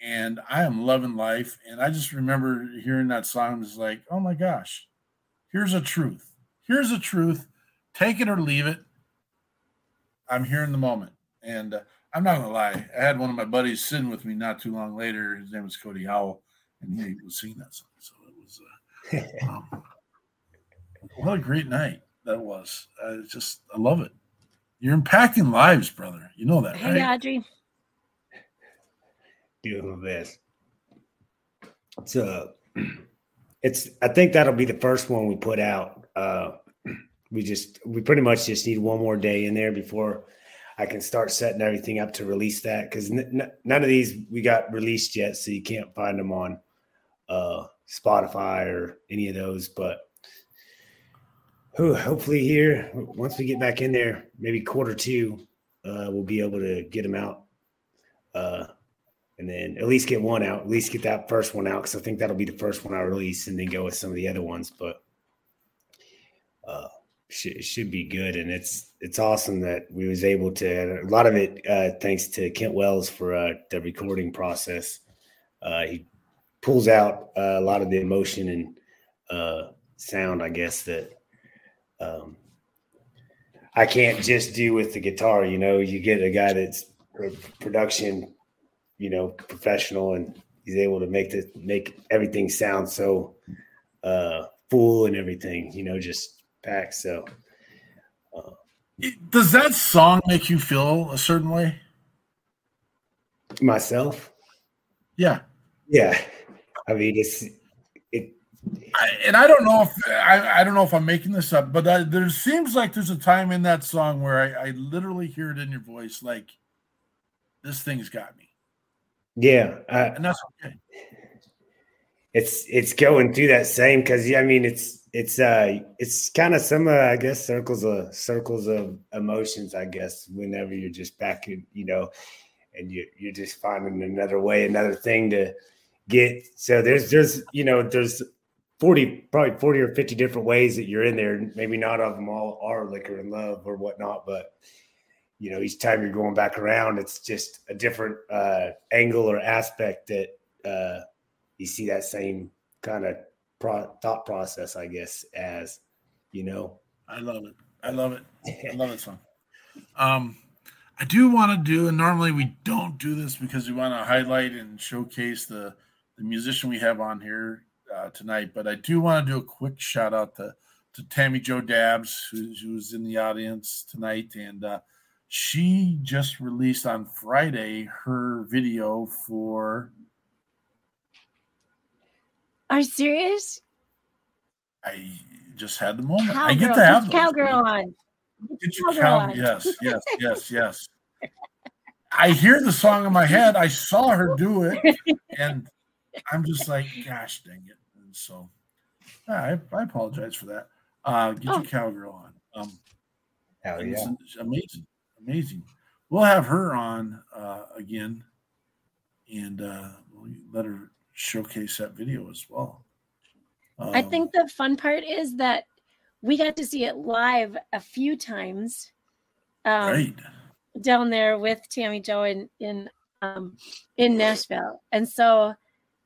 and I am loving life. And I just remember hearing that song, was like, oh my gosh, here's a truth. Here's a truth. Take it or leave it. I'm here in the moment. And uh, I'm not gonna lie. I had one of my buddies sitting with me not too long later. His name was Cody Howell, and he was singing that song. So it was uh, [LAUGHS] um, what a great night that was. I just I love it. You're impacting lives, brother. You know that, Hey, right? Audrey. doing my best. So [CLEARS THROAT] it's I think that'll be the first one we put out. Uh we just we pretty much just need one more day in there before I can start setting everything up to release that because n- n- none of these we got released yet, so you can't find them on uh Spotify or any of those. But whew, hopefully here once we get back in there, maybe quarter two, uh, we'll be able to get them out. Uh, and then at least get one out, at least get that first one out because I think that'll be the first one I release, and then go with some of the other ones. But uh, should should be good, and it's it's awesome that we was able to. A lot of it uh, thanks to Kent Wells for uh, the recording process. Uh, he pulls out uh, a lot of the emotion and uh, sound, I guess that um, I can't just do with the guitar. You know, you get a guy that's production you know, professional and he's able to make the make everything sound so uh full and everything, you know, just packed. So Does that song make you feel a certain way? myself, Yeah. yeah. I mean it's it I, and I don't know if I, I don't know if I'm making this up, but I, there seems like there's a time in that song where I, I literally hear it in your voice, like this thing's got me, yeah, I, and that's okay. it's it's going through that same because yeah, I mean it's it's uh it's kind of some uh, I guess circles of circles of emotions, I guess, whenever you're just back in, you know, and you you're just finding another way, another thing to get. So there's there's you know, there's 40, probably 40 or 50 different ways that you're in there. Maybe not all of them all are liquor and love or whatnot, but you know, each time you're going back around, it's just a different uh, angle or aspect that uh, you see that same kind of pro- thought process, I guess, as you know. I love it. I love it. I love it song. [LAUGHS] Um, I do want to do, and normally we don't do this because we want to highlight and showcase the the musician we have on here uh, tonight. But I do want to do a quick shout out to to Tammy Joe Dabbs, who, who was in the audience tonight, and uh, she just released on Friday her video for. Are you serious? I just had the moment. Cowgirl. I get to have cowgirl on. Get your Cowgirl cow. on. Yes, yes, [LAUGHS] yes, yes. I hear the song in my head. I saw her do it, and I'm just like, gosh dang it. And so yeah, I, I apologize for that. Uh, get Oh. your cowgirl on. Um, Hell yeah. amazing, amazing. We'll have her on uh, again, and uh, we'll let her showcase that video as well. I Um, think the fun part is that we got to see it live a few times. Um, right. down there with Tammy Joe in in um, in Nashville, and so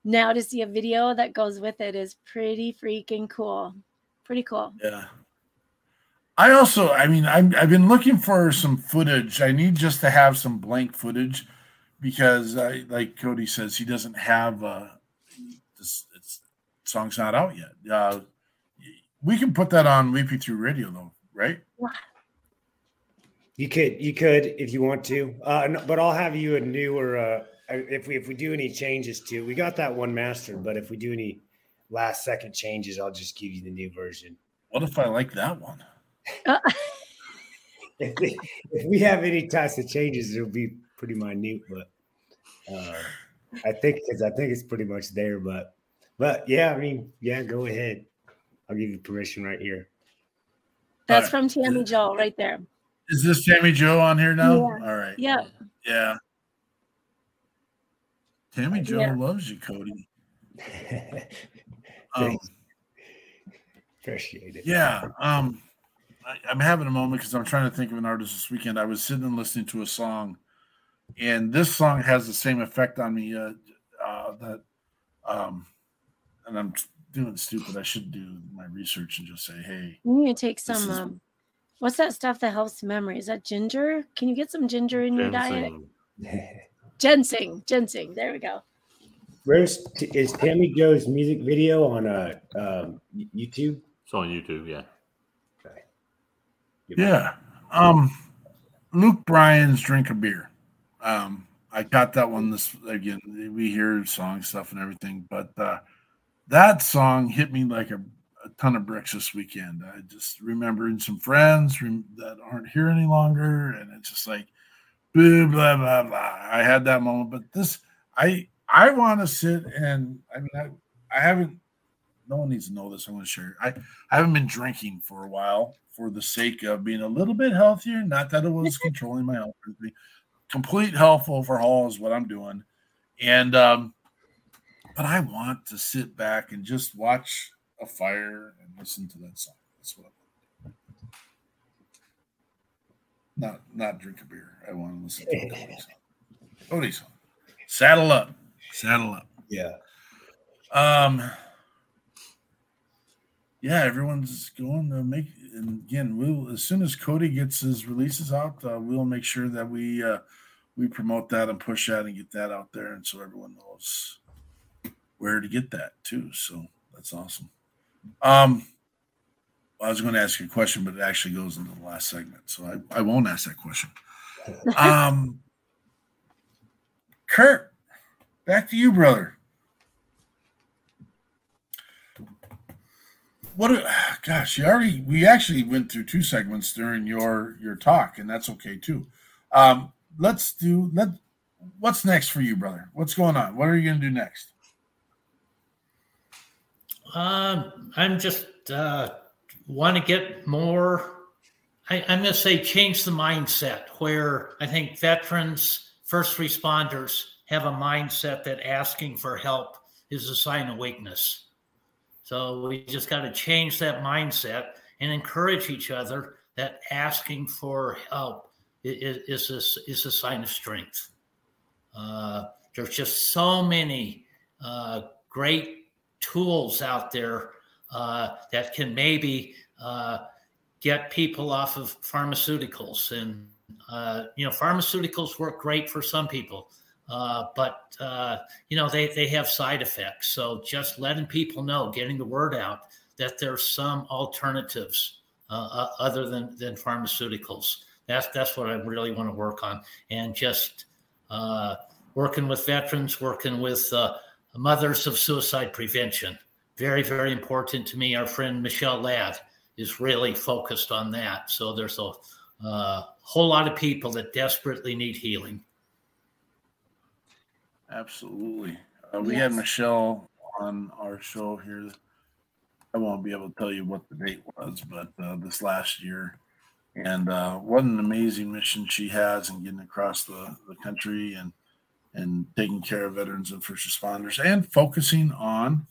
now to see a video that goes with it is pretty freaking cool. Pretty cool. Yeah. I also, I mean, I'm, I've been looking for some footage. I need just to have some blank footage because, I, like Cody says, he doesn't have uh, this. It's song's not out yet. Uh, we can put that on WP3 Radio, though, right? You could, you could, if you want to, uh, no- but I'll have you a newer. Uh, if we if we do any changes to, we got that one mastered. But if we do any last second changes, I'll just give you the new version. What if I like that one? Uh, [LAUGHS] If we, if we have any types of changes, it'll be pretty minute. But uh, I think because I think it's pretty much there. But but yeah, I mean, yeah, go ahead. I'll give you permission right here. That's All right. from Tammy Joe right there. Is this Tammy Joe on here now? Yeah. All right. Yeah. Yeah. Tammy Joe Yeah. loves you, Cody. [LAUGHS] Um, Thanks. Appreciate it. Yeah. Um, I, I'm having a moment because I'm trying to think of an artist this weekend. I was sitting and listening to a song, and this song has the same effect on me uh, uh, that, um, and I'm doing stupid. I should do my research and just say, hey, You need to take some. is- Um, what's that stuff that helps memory? Is that ginger? Can you get some ginger in your diet? Ginseng. [LAUGHS] Ginseng. Ginseng. There we go. Where's t- is Tammy Joe's music video on uh, um, YouTube? It's on YouTube, yeah. Yeah. Um, Luke Bryan's drink a beer. Um, I got that one this again. We hear song stuff and everything, but uh, that song hit me like a, a ton of bricks this weekend. I just remembering some friends rem- that aren't here any longer, and it's just like blah blah blah blah. I had that moment, but this I I want to sit and I mean I I haven't. No one needs to know this. I'm going to share. I I haven't been drinking for a while for the sake of being a little bit healthier. Not that it was [LAUGHS] controlling my health. Complete health overhaul is what I'm doing, and um, but I want to sit back and just watch a fire and listen to that song. That's what. I want. Not not drink a beer. I want to listen to a [LAUGHS] Cody song. Cody song. Saddle up. Saddle up. Yeah. Um. Yeah, everyone's going to make. And again, we'll as soon as Cody gets his releases out, uh, we'll make sure that we uh, we promote that and push that and get that out there, and so everyone knows where to get that too. So that's awesome. Um, I was going to ask you a question, but it actually goes into the last segment, so I, I won't ask that question. [LAUGHS] Um, Kirk, back to you, brother. What? a- [SIGHS] Gosh, you already. We actually went through two segments during your your talk, and that's okay too. Um, let's do. Let. What's next for you, brother? What's going on? What are you going to do next? Um, I'm just uh, want to get more. I, I'm going to say change the mindset where I think veterans, first responders have a mindset that asking for help is a sign of weakness. So we just got to change that mindset and encourage each other that asking for help is, is, is, is a sign of strength. Uh, there's just so many uh, great tools out there uh, that can maybe uh, get people off of pharmaceuticals. And, uh, you know, pharmaceuticals work great for some people. Uh, but uh, you know they, they have side effects. So just letting people know getting the word out that there's some alternatives uh, uh other than, than pharmaceuticals. That's that's what i really want to work on. And just uh, working with veterans working with uh, mothers of suicide prevention. Very very important to me. Our friend michelle ladd is really focused on that. So there's a whole lot of people that desperately need healing Absolutely. Uh, we Yes. had Michelle on our show here. I won't be able to tell you what the date was, but uh, this last year. And uh, what an amazing mission she has in getting across the, the country and and taking care of veterans and first responders and focusing on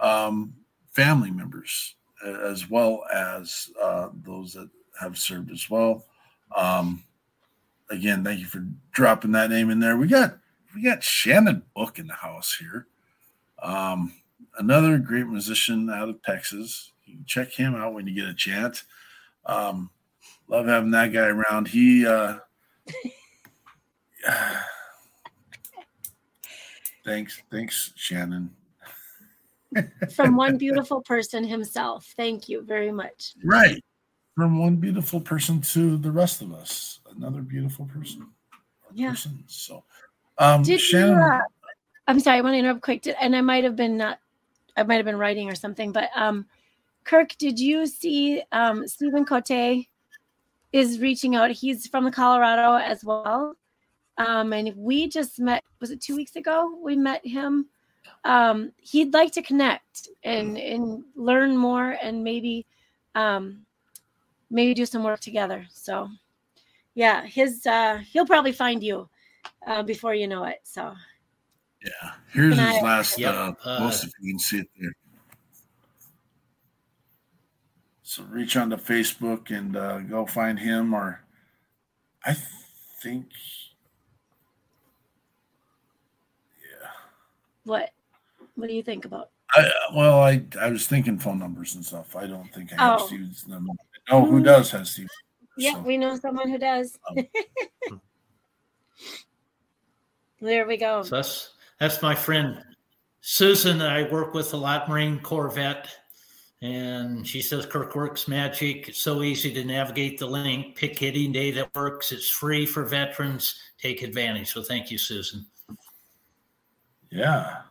um, family members as well as uh, those that have served as well. Um, again, thank you for dropping that name in there. We got we got Shannon Book in the house here. Um, another great musician out of Texas. You can check him out when you get a chance. Um, love having that guy around. He uh, [SIGHS] thanks, thanks, Shannon. From one [LAUGHS] beautiful person himself. Thank you very much. Right. From one beautiful person to the rest of us. Another beautiful person. Yeah. person. So um Did you, uh, I'm sorry, I want to interrupt quick. Did, and I might have been not, I might have been writing or something, but um, Kirk, did you see um, Stephen Cote is reaching out? He's from Colorado as well. Um, and we just met, was it two weeks ago? We met him. Um, he'd like to connect and, and learn more and maybe, um, maybe do some work together. So yeah, his, uh, he'll probably find you uh, before you know it. So Yeah, here's Can his last Yep, uh, uh, post if you can see it there. So reach onto Facebook and uh, go find him, or I think, yeah. what, what do you think about? I, well, I I was thinking phone numbers and stuff. I don't think I have Oh. Steve's number. Oh, who does have Steve? Yeah, So- we know someone who does. Um, [LAUGHS] there we go. So that's that's my friend Susan that I work with a lot, Marine Corps vet. And she says Kirk works magic. It's so easy to navigate the link. Pick hitting day that works. It's free for veterans. Take advantage. So thank you, Susan. Yeah,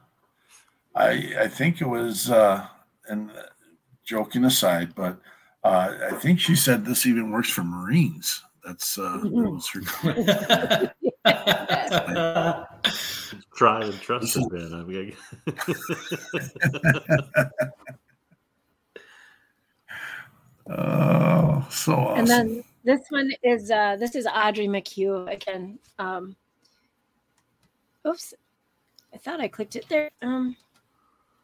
I I think it was, uh, and uh, joking aside, but uh, I think she said this even works for Marines. That's uh, that was her comment. Try and trust it, Ben. I mean, [LAUGHS] Oh, so awesome. And then this one is uh this is Audrey McHugh again. Um oops. I thought I clicked it there. Um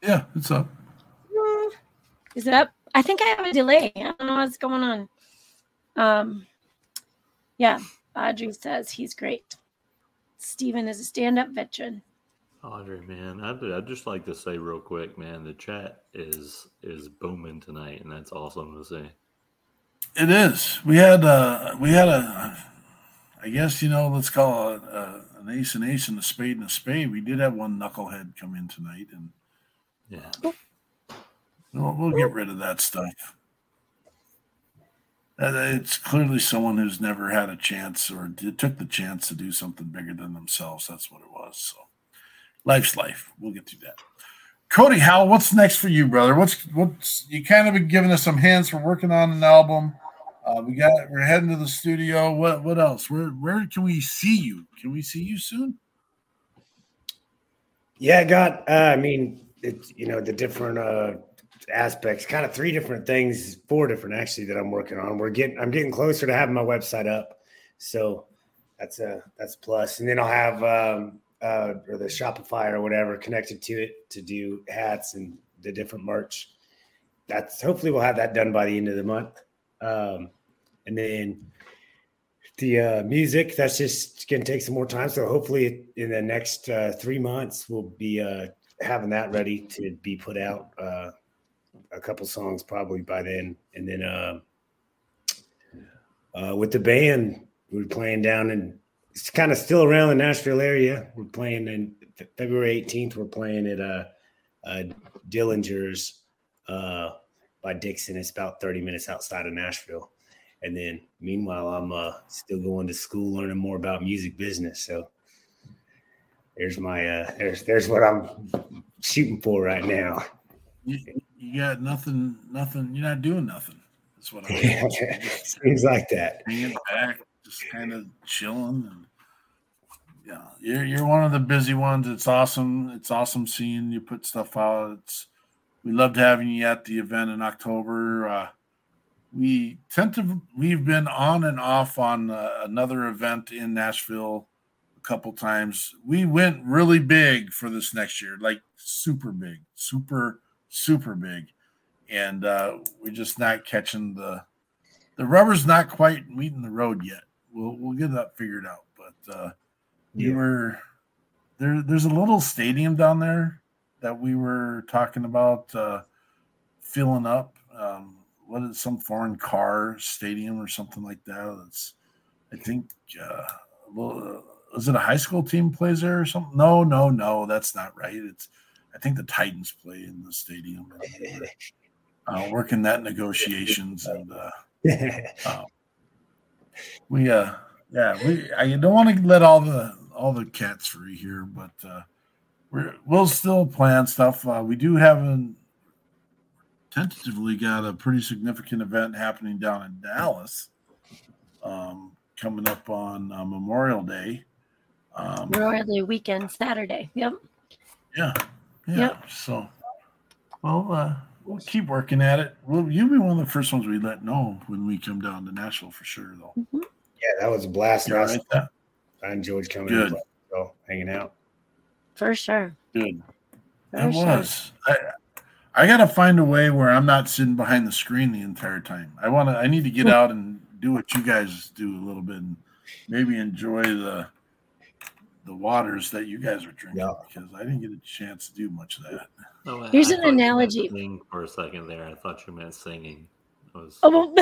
yeah, it's up. mm, is it up? I think I have a delay. I don't know what's going on. Um yeah, Audrey says he's great. Stephen is a stand-up veteran. Audrey, man, I'd, I'd just like to say real quick, man, the chat is is booming tonight, and that's awesome to see. It is. We had uh we had a I guess you know let's call it uh, an ace and ace and a spade and a spade. We did have one knucklehead come in tonight, and Yeah, we'll, we'll get rid of that stuff. It's clearly someone who's never had a chance or took the chance to do something bigger than themselves. That's what it was. So, life's life. We'll get through that. Cody Howell, what's next for you, brother? What's what's you kind of been giving us some hints. We're working on an album. Uh, we got we're heading to the studio. What what else? Where where can we see you? Can we see you soon? Yeah, I got. Uh, I mean, it's you know the different uh, aspects, kind of three different things, four different actually that I'm working on. We're getting. I'm getting closer to having my website up, so that's a that's a plus. And then I'll have um, uh, or the Shopify or whatever connected to it to do hats and the different merch that's hopefully we'll have that done by the end of the month. Um, and then the uh, music that's just to take some more time. So hopefully in the next uh, three months we'll be uh, having that ready to be put out. A couple songs probably by then, and then uh, uh, with the band we're playing down and it's kind of still around the Nashville area. We're playing in February 18th. We're playing at uh, uh, Dillinger's uh, by Dickson. It's about 30 minutes outside of Nashville. And then meanwhile, I'm uh, still going to school, learning more about music business. So there's my uh, there's there's what I'm shooting for right now. You got nothing, nothing. You're not doing nothing. That's what I'm. [LAUGHS] Seems like that. Hanging back, just kind of chilling, and yeah, you're you're one of the busy ones. It's awesome. It's awesome seeing you put stuff out. It's we loved having you at the event in October. Uh, we tend to we've been on and off on uh, another event in Nashville a couple times. We went really big for this next year, like super big, super super big, and uh, we're just not catching the the rubber's not quite meeting the road yet. We'll we'll get that figured out, but uh, we Yeah. were there. There's a little stadium down there that we were talking about uh, filling up. Um, what is some foreign car stadium or something like that? It's I think uh, well, is it a high school team plays there or something? No, no, no, that's not right. It's I think the Titans play in the stadium. [LAUGHS] Uh, working that negotiations and uh, uh, we uh yeah we I don't want to let all the all the cats free here, but uh, we're we'll still plan stuff. Uh, we do have an tentatively got a pretty significant event happening down in Dallas um, coming up on uh, Memorial Day. Um, Memorial Day weekend, Saturday. Yep. yeah, yeah. Yep. So, well, uh, we'll keep working at it. Well, you'll be one of the first ones we let know when we come down to Nashville for sure, though. Yeah, that was a blast. You all right with that? I enjoyed coming Good. in, so hanging out. For sure. Good. For It sure. was. I, I got to find a way where I'm not sitting behind the screen the entire time. I want to. I need to get out and do what you guys do a little bit, and maybe enjoy the the waters that you guys are drinking because I didn't get a chance to do much of that. Oh, Here's I an thought you meant analogy. sing for a second there. I thought you meant singing. I was, Oh, well,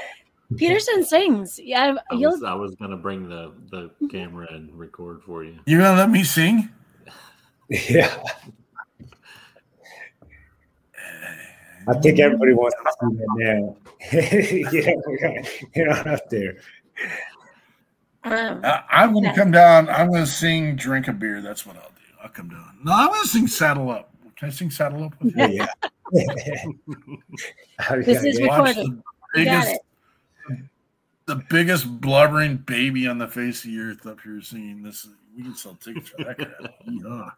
[LAUGHS] Peterson sings. Yeah, I was, I was gonna bring the the mhm. camera and record for you. You're gonna let me sing? [LAUGHS] Yeah. I think everybody wants to see that now. yeah, we're gonna get on up there. Um, I, I'm gonna come down. I'm gonna sing "Drink a Beer." That's what I'll do. I'll come down. No, I'm gonna sing "Saddle Up." Can I sing "Saddle Up" with you? Yeah. [LAUGHS] This is Watch recorded. the got biggest, it. the biggest blubbering baby on the face of the earth up here singing this. We can sell tickets for that crap. [LAUGHS] Yeah.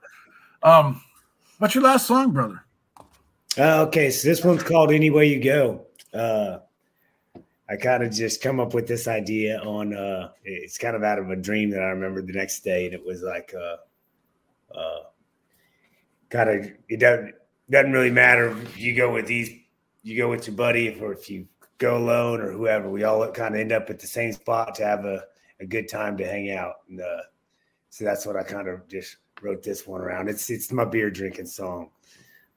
Um, what's your last song, brother? Uh, okay, so this one's called "Any Way You Go." Uh, I kind of just come up with this idea on. Uh, it's kind of out of a dream that I remember the next day, and it was like, uh, uh, kind of it doesn't doesn't really matter if you go with these, you go with your buddy, or if you go alone or whoever. We all kind of end up at the same spot to have a, a good time to hang out, and uh, so that's what I kind of just wrote this one around. It's it's my beer drinking song,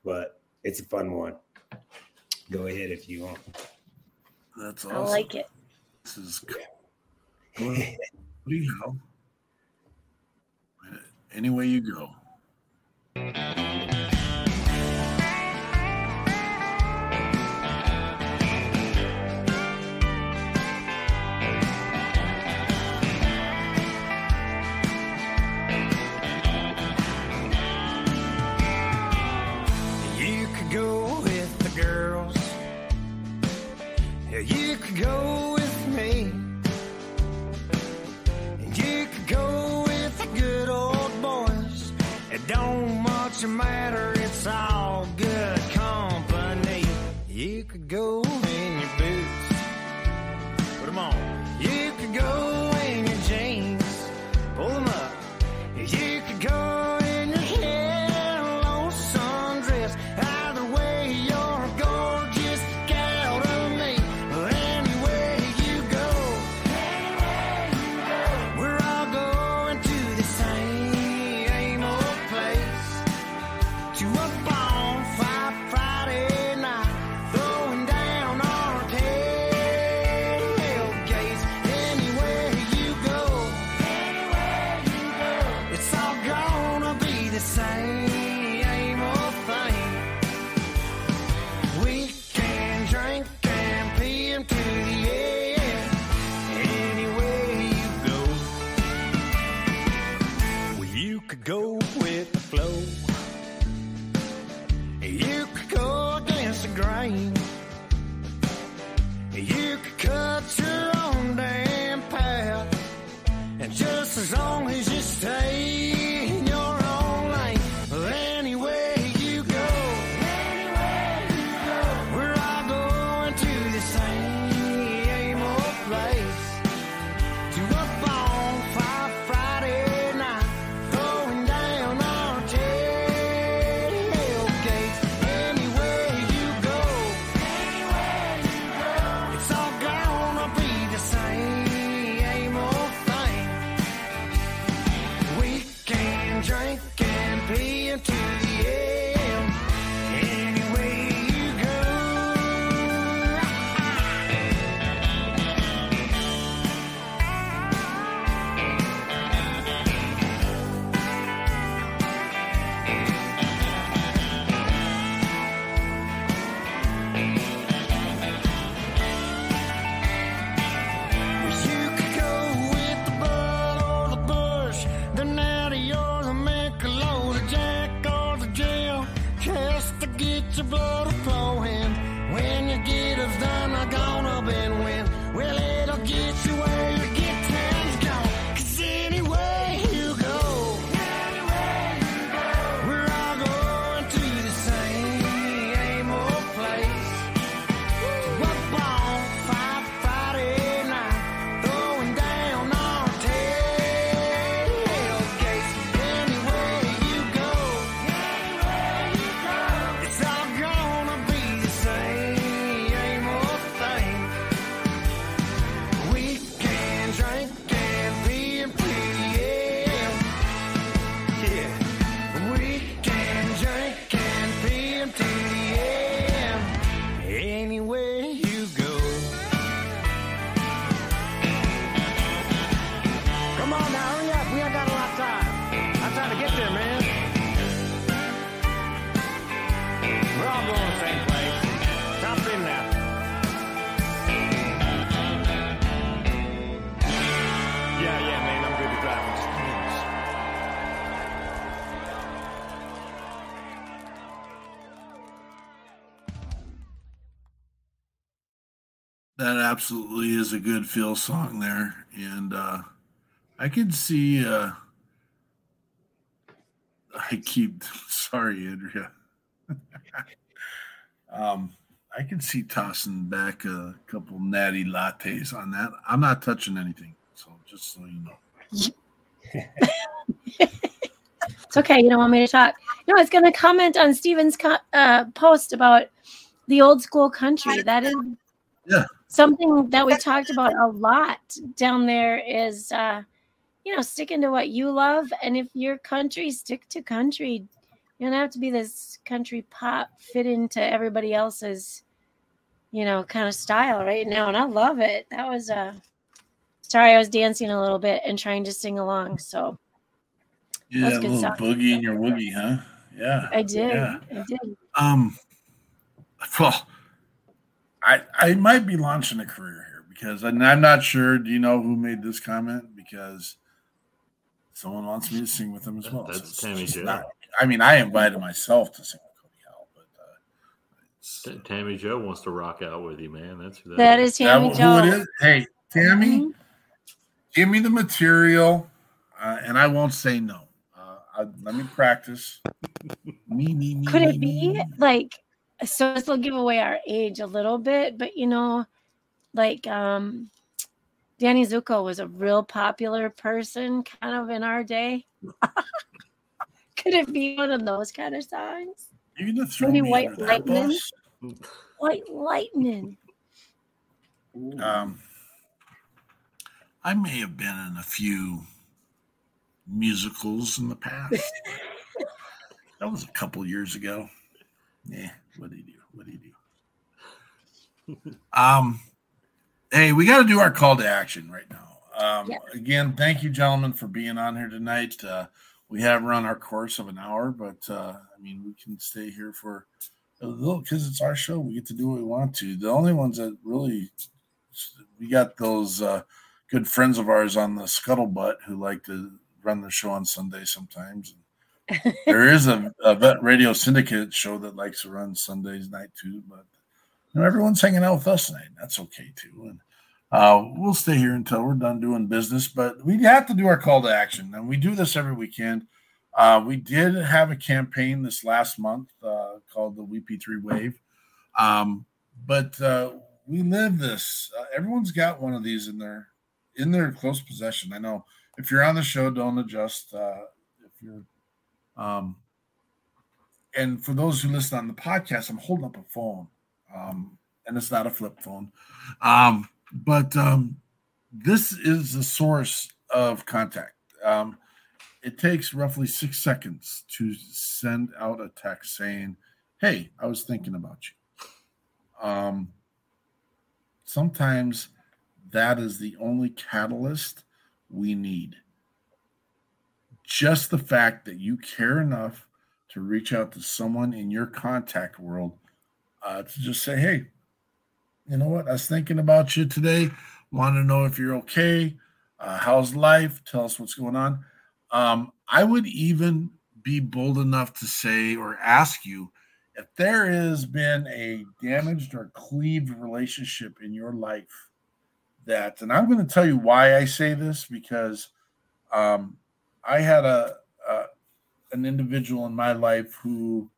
but it's a fun one. Go ahead if you want. That's I like it. This is cool. Know. Any way you go. Go with me. You could go with the good old boys. It don't much matter, it's all drink and pee until absolutely is a good feel song there, and uh, I can see. Uh, I keep [LAUGHS] sorry, Andrea. [LAUGHS] um, I can see tossing back a couple natty lattes on that. I'm not touching anything, so just so you know. [LAUGHS] It's okay. You don't want me to talk. No, I was going to comment on Steven's co- uh, post about the old school country. That is Yeah. Something that we talked about a lot down there is, uh, you know, sticking to what you love. And if your country, stick to country. You don't have to be this country pop fit into everybody else's, you know, kind of style right now. And I love it. That was, uh, sorry, I was dancing a little bit and trying to sing along. So Yeah, That's a good little stuff. boogie in your woogie, huh? Yeah. I did. Yeah. I did. Um, well, I I might be launching a career here because and I'm not sure. Do you know who made this comment? Because someone wants me to sing with them as well. That's it's Tammy just Jo. not- I mean, I invited myself to sing with Cody Howell, but uh, T- Tammy Joe wants to rock out with you, man. That's who That is that Tammy who Joe. it is? Hey, Tammy, Mhm. give me the material, uh, and I won't say no. Uh, I, let me practice. [LAUGHS] me, me, me. Could me, it be me. like so this will give away our age a little bit, but you know, like um Danny Zuko was a real popular person kind of in our day. [LAUGHS] Could it be one of those kind of songs? You're gonna throw Maybe me White Lightning? White lightning. Um, I may have been in a few musicals in the past. [LAUGHS] that was a couple years ago. Yeah, what do you do? What do you do? Um, hey, we got to do our call to action right now. Um, Yeah. Again, thank you, gentlemen, for being on here tonight. Uh, we have run our course of an hour, but uh, I mean, we can stay here for a little because it's our show. We get to do what we want to. The only ones that really we got those uh, good friends of ours on the scuttlebutt who like to run the show on Sunday sometimes. There is a, a vet radio syndicate show that likes to run Sundays night too, but you know everyone's hanging out with us tonight. That's okay too, and uh, we'll stay here until we're done doing business. But we have to do our call to action, and we do this every weekend. Uh, we did have a campaign this last month uh, called the WP3 Wave, um, but uh, we live this. Uh, everyone's got one of these in their in their close possession. I know if you're on the show, don't adjust. Uh, if you're um, and for those who listen on the podcast, I'm holding up a phone, um, and it's not a flip phone. Um, but um, this is the source of contact. Um, it takes roughly six seconds to send out a text saying, "Hey, I was thinking about you." Um, sometimes that is the only catalyst we need. Just the fact that you care enough to reach out to someone in your contact world uh, to just say, hey, you know what? I was thinking about you today. Want to know if you're okay. Uh, how's life? Tell us what's going on. Um, I would even be bold enough to say or ask you if there has been a damaged or cleaved relationship in your life that, and I'm going to tell you why I say this because um, I had a, a an individual in my life who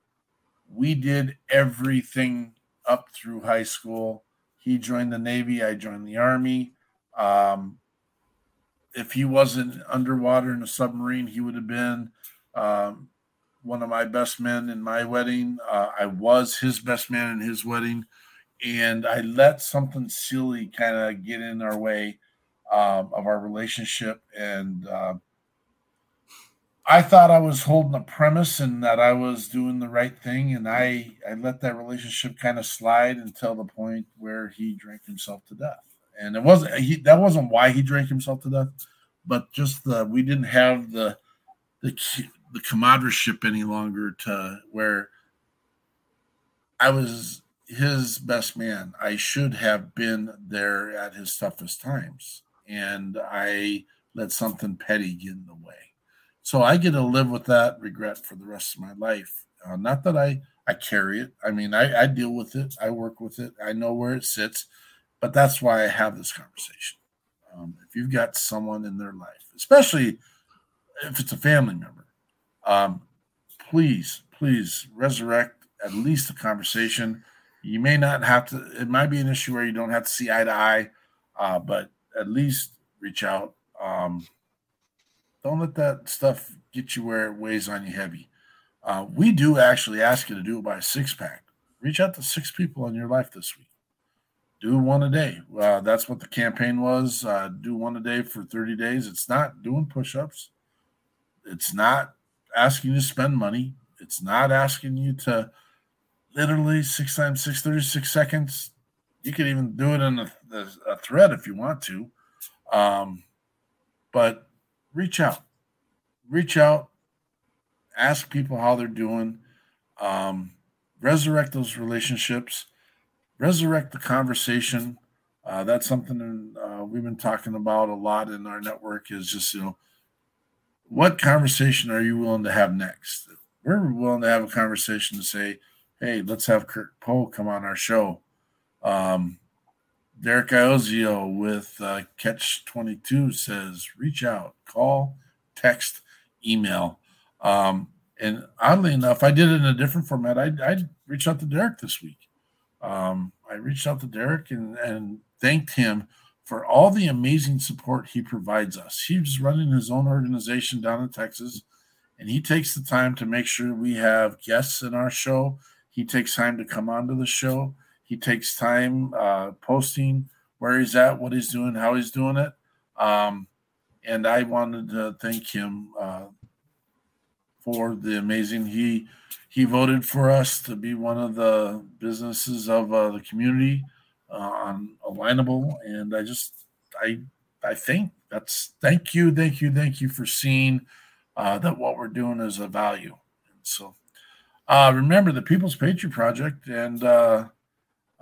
we did everything up through high school. He joined the Navy, I joined the Army. Um, if he wasn't underwater in a submarine, he would have been um, one of my best men in my wedding. Uh, I was his best man in his wedding. And I let something silly kind of get in our way um, of our relationship. And uh, I thought I was holding a premise and that I was doing the right thing. And I, I let that relationship kind of slide until the point where he drank himself to death and it wasn't he that wasn't why he drank himself to death but just the we didn't have the the the comradeship any longer to where i was his best man i should have been there at his toughest times and i let something petty get in the way. So I get to live with that regret for the rest of my life. Uh, not that I I carry it. I mean, I, I deal with it. I work with it. I know where it sits, but that's why I have this conversation. Um, if you've got someone in their life, especially if it's a family member, um, please, please resurrect at least a conversation. You may not have to. It might be an issue where you don't have to see eye to eye, uh, but at least reach out. Um, don't let that stuff get you where it weighs on you heavy. Uh, we do actually ask you to do it by six pack. Reach out to six people in your life this week. Do one a day. Uh, that's what the campaign was. Uh, do one a day for 30 days. It's not doing push ups, it's not asking you to spend money, it's not asking you to literally six times six, 36 seconds. You could even do it in a, a thread if you want to. Um, but reach out. Reach out ask people how they're doing, um, resurrect those relationships, resurrect the conversation. Uh, that's something uh, we've been talking about a lot in our network. Is just you know, what conversation are you willing to have next? We're willing to have a conversation to say, hey, let's have Kirk Poe come on our show. Um, Derek Iozio with uh, Catch 22 says, reach out, call, text, email. Um, and oddly enough, I did it in a different format. I, I reached out to Derek this week. Um, I reached out to Derek and, and thanked him for all the amazing support he provides us. He's running his own organization down in Texas, and he takes the time to make sure we have guests in our show. He takes time to come onto the show. He takes time uh, posting where he's at, what he's doing, how he's doing it. Um, and I wanted to thank him uh, for the amazing. He he voted for us to be one of the businesses of uh, the community uh, on Alignable, and I just I I think that's thank you, thank you, thank you for seeing uh, that what we're doing is a value. And so uh, remember the People's Patriot Project and uh,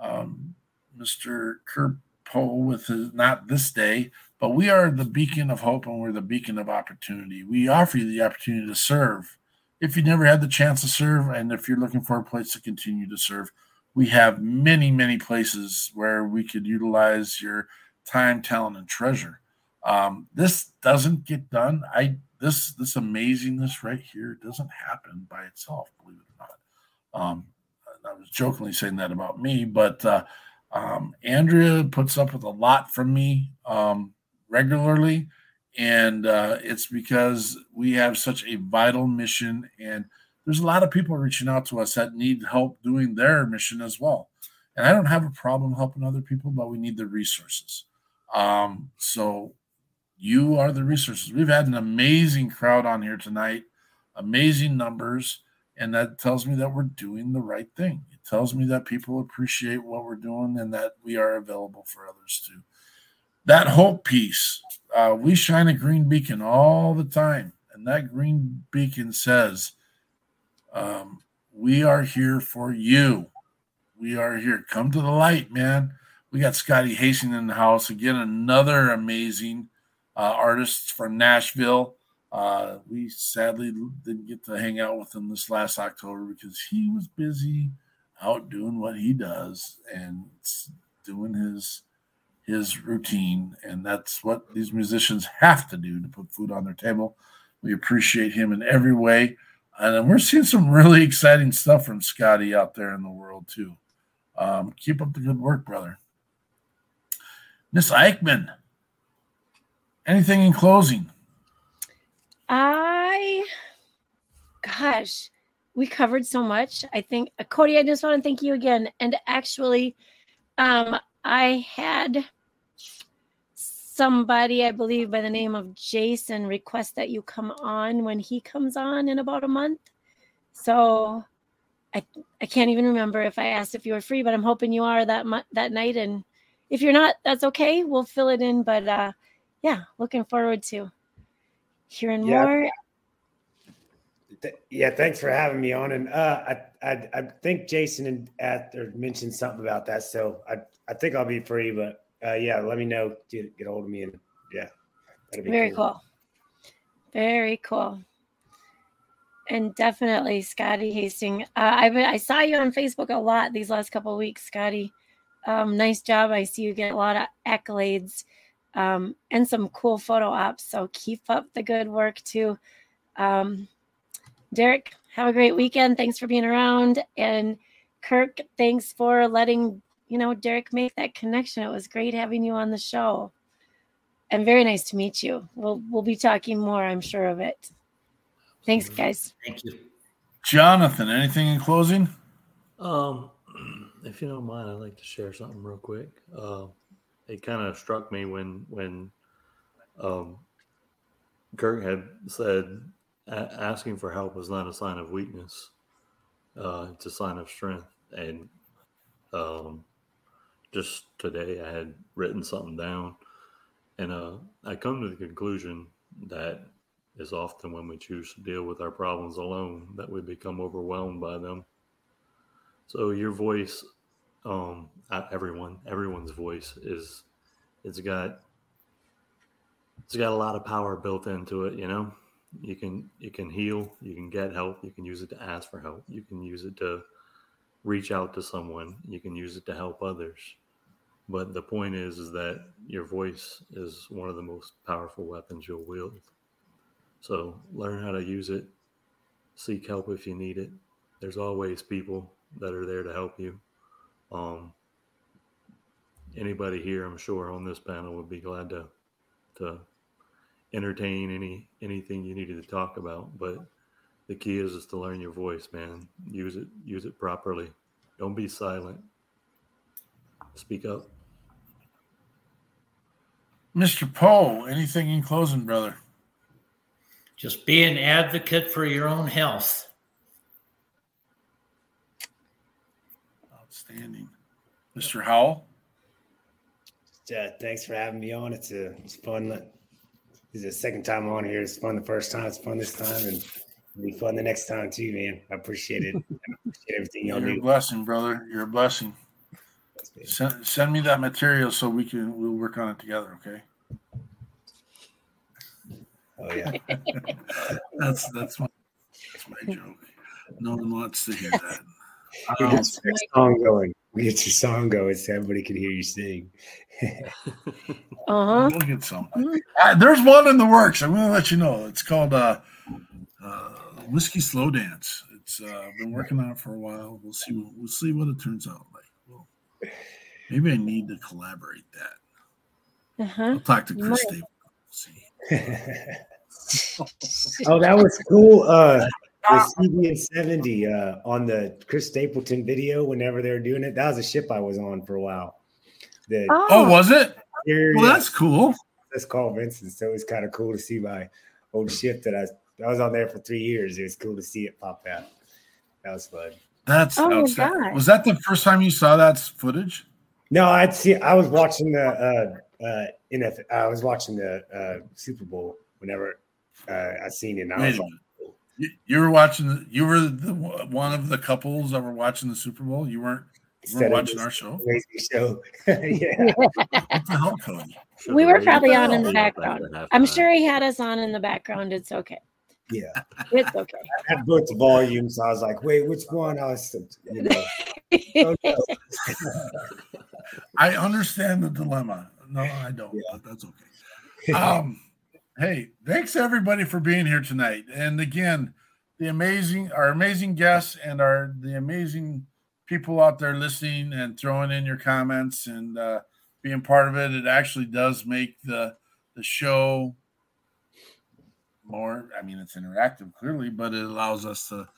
um, Mr. Kirk Poe with his not this day, but we are the beacon of hope and we're the beacon of opportunity. We offer you the opportunity to serve. If you never had the chance to serve, and if you're looking for a place to continue to serve, we have many, many places where we could utilize your time, talent, and treasure. Um, this doesn't get done. I this this amazingness right here doesn't happen by itself, believe it or not. Um, I was jokingly saying that about me, but uh, um, Andrea puts up with a lot from me um, regularly, and uh, it's because we have such a vital mission, and there's a lot of people reaching out to us that need help doing their mission as well. And I don't have a problem helping other people, but we need the resources. Um, so you are the resources. We've had an amazing crowd on here tonight, amazing numbers, and that tells me that we're doing the right thing. It tells me that people appreciate what we're doing and that we are available for others too. That hope piece, uh, we shine a green beacon all the time, and that green beacon says, um, "We are here for you. We are here. Come to the light, man." We got Scotty Hastings in the house again. Another amazing uh, artist from Nashville. Uh, we sadly didn't get to hang out with him this last October because he was busy out doing what he does and doing his his routine, and that's what these musicians have to do to put food on their table. We appreciate him in every way, and we're seeing some really exciting stuff from Scotty out there in the world too. Um, keep up the good work, brother. Miss Eichmann, anything in closing? I, gosh, we covered so much. I think, uh, Cody, I just want to thank you again. And actually, um, I had somebody, I believe, by the name of Jason request that you come on when he comes on in about a month. So I I can't even remember if I asked if you were free, but I'm hoping you are that that night. And if you're not, that's okay. We'll fill it in. But uh, yeah, looking forward to hearing Yeah. more. Th- Yeah, thanks for having me on. And uh, I, I, I think Jason and at mentioned something about that, so I, I think I'll be free. But uh, yeah, let me know. Get, get hold of me, and yeah, Very cool. Very cool. And definitely, Scotty Hastings. Uh, I I saw you on Facebook a lot these last couple of weeks, Scotty. Um, nice job. I see you get a lot of accolades um, and some cool photo ops. So keep up the good work too. Um, Derek, have a great weekend. Thanks for being around. And Kirk, thanks for letting you know Derek make that connection. It was great having you on the show. And very nice to meet you. We'll we'll be talking more, I'm sure of it. Thanks, guys. Thank you. Jonathan, anything in closing? Um, [CLEARS THROAT] if you don't mind, I'd like to share something real quick. Uh, it kind of struck me when when um, Kirk had said a- asking for help is not a sign of weakness; uh, it's a sign of strength. And um, just today, I had written something down, and uh, I come to the conclusion that is often when we choose to deal with our problems alone that we become overwhelmed by them. So your voice, um, everyone, everyone's voice is, it's got, it's got a lot of power built into it. You know, you can you can heal, you can get help, you can use it to ask for help, you can use it to reach out to someone, you can use it to help others. But the point is, is that your voice is one of the most powerful weapons you'll wield. So learn how to use it. Seek help if you need it. There's always people that are there to help you. Um, anybody here, I'm sure, on this panel would be glad to to entertain any anything you needed to talk about. But the key is is to learn your voice, man. Use it, use it properly. Don't be silent. Speak up. Mr. Poe, anything in closing, brother? Just be an advocate for your own health. Outstanding. Mr. Howell? Uh, thanks for having me on. It's a it's fun. This is the second time on here. It's fun the first time. It's fun this time, and it'll be fun the next time too, man. I appreciate it. [LAUGHS] I appreciate everything y'all You're a blessing, brother. You're a blessing. Send, send me that material so we can we'll work on it together, okay? Oh yeah. [LAUGHS] that's that's my that's my joke. No one wants to hear that. We Um, get your song going. We get your song going so everybody can hear you sing. [LAUGHS] Uh-huh. We'll get some. Uh, there's one in the works. I'm going to let you know. It's called uh, uh, Whiskey Slow Dance. It's uh, I've been working on it for a while. We'll see. What, we'll see what it turns out like. Well, maybe I need to collaborate that. Uh-huh. I'll talk to You Chris might. Stapleton. [LAUGHS] [LAUGHS] oh, that was cool. Uh, the CV 70 uh, on the Chris Stapleton video, whenever they were doing it, that was a ship I was on for a while. The, Oh, was it? Well, that's cool. That's Carl Vinson. So it's kind of cool to see my old ship that I, I was on there for three years. It was cool to see it pop out. That was fun. That's Oh my. God. Was that the first time you saw that footage? No, I'd see. I was watching the uh, uh, NF. I was watching the uh, Super Bowl whenever uh, I seen it. And I was like, minute. You, you were watching. The, you were the one of the couples that were watching the Super Bowl. You weren't. You Instead weren't watching our show. crazy show. yeah. [LAUGHS] What the hell, Cody? We were probably on in the background. I'm sure he had us on in the background. It's okay. Yeah. It's okay. [LAUGHS] I had both the volume, so I was like, "Wait, which one?" I was, you know, [LAUGHS] oh. I understand the dilemma. No, I don't. But that's okay. Um, hey, thanks everybody for being here tonight. And again, the amazing, our amazing guests, and our the amazing people out there listening and throwing in your comments and uh, being part of it. It actually does make the the show more. I mean, it's interactive clearly, but it allows us to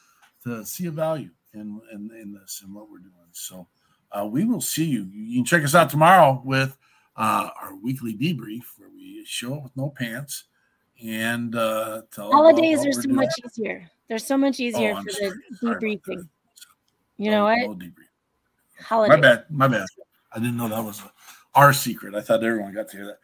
to see a value in in, in this and what we're doing. So uh, we will see you. You can check us out tomorrow with uh, our weekly debrief where we show up with no pants and uh, tell Holidays are so doing. much easier. They're so much easier Oh, for sorry. the debriefing. You know No- what? no. Holidays. My bad. My bad. I didn't know that was our secret. I thought everyone got to hear that.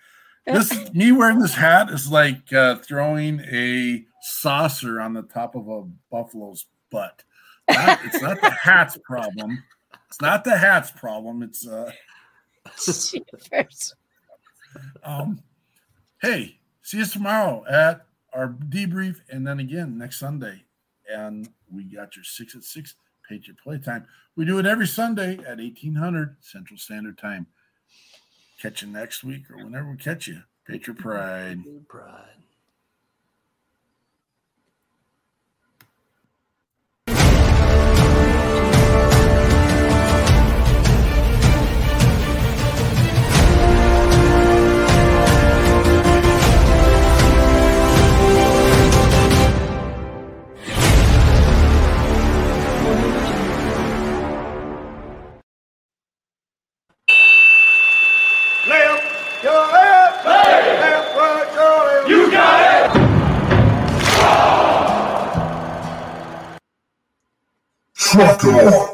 This [LAUGHS] me wearing this hat is like uh, throwing a saucer on the top of a buffalo's butt. Not- it's not the [LAUGHS] hat's problem. It's not the hat's problem. It's uh, [LAUGHS] um, hey, see us tomorrow at our debrief, and then again next Sunday. And we got your six at six Patriot playtime. We do it every Sunday at 1800 Central Standard Time. Catch you next week or whenever we catch you. Patriot Pride. Pride. On.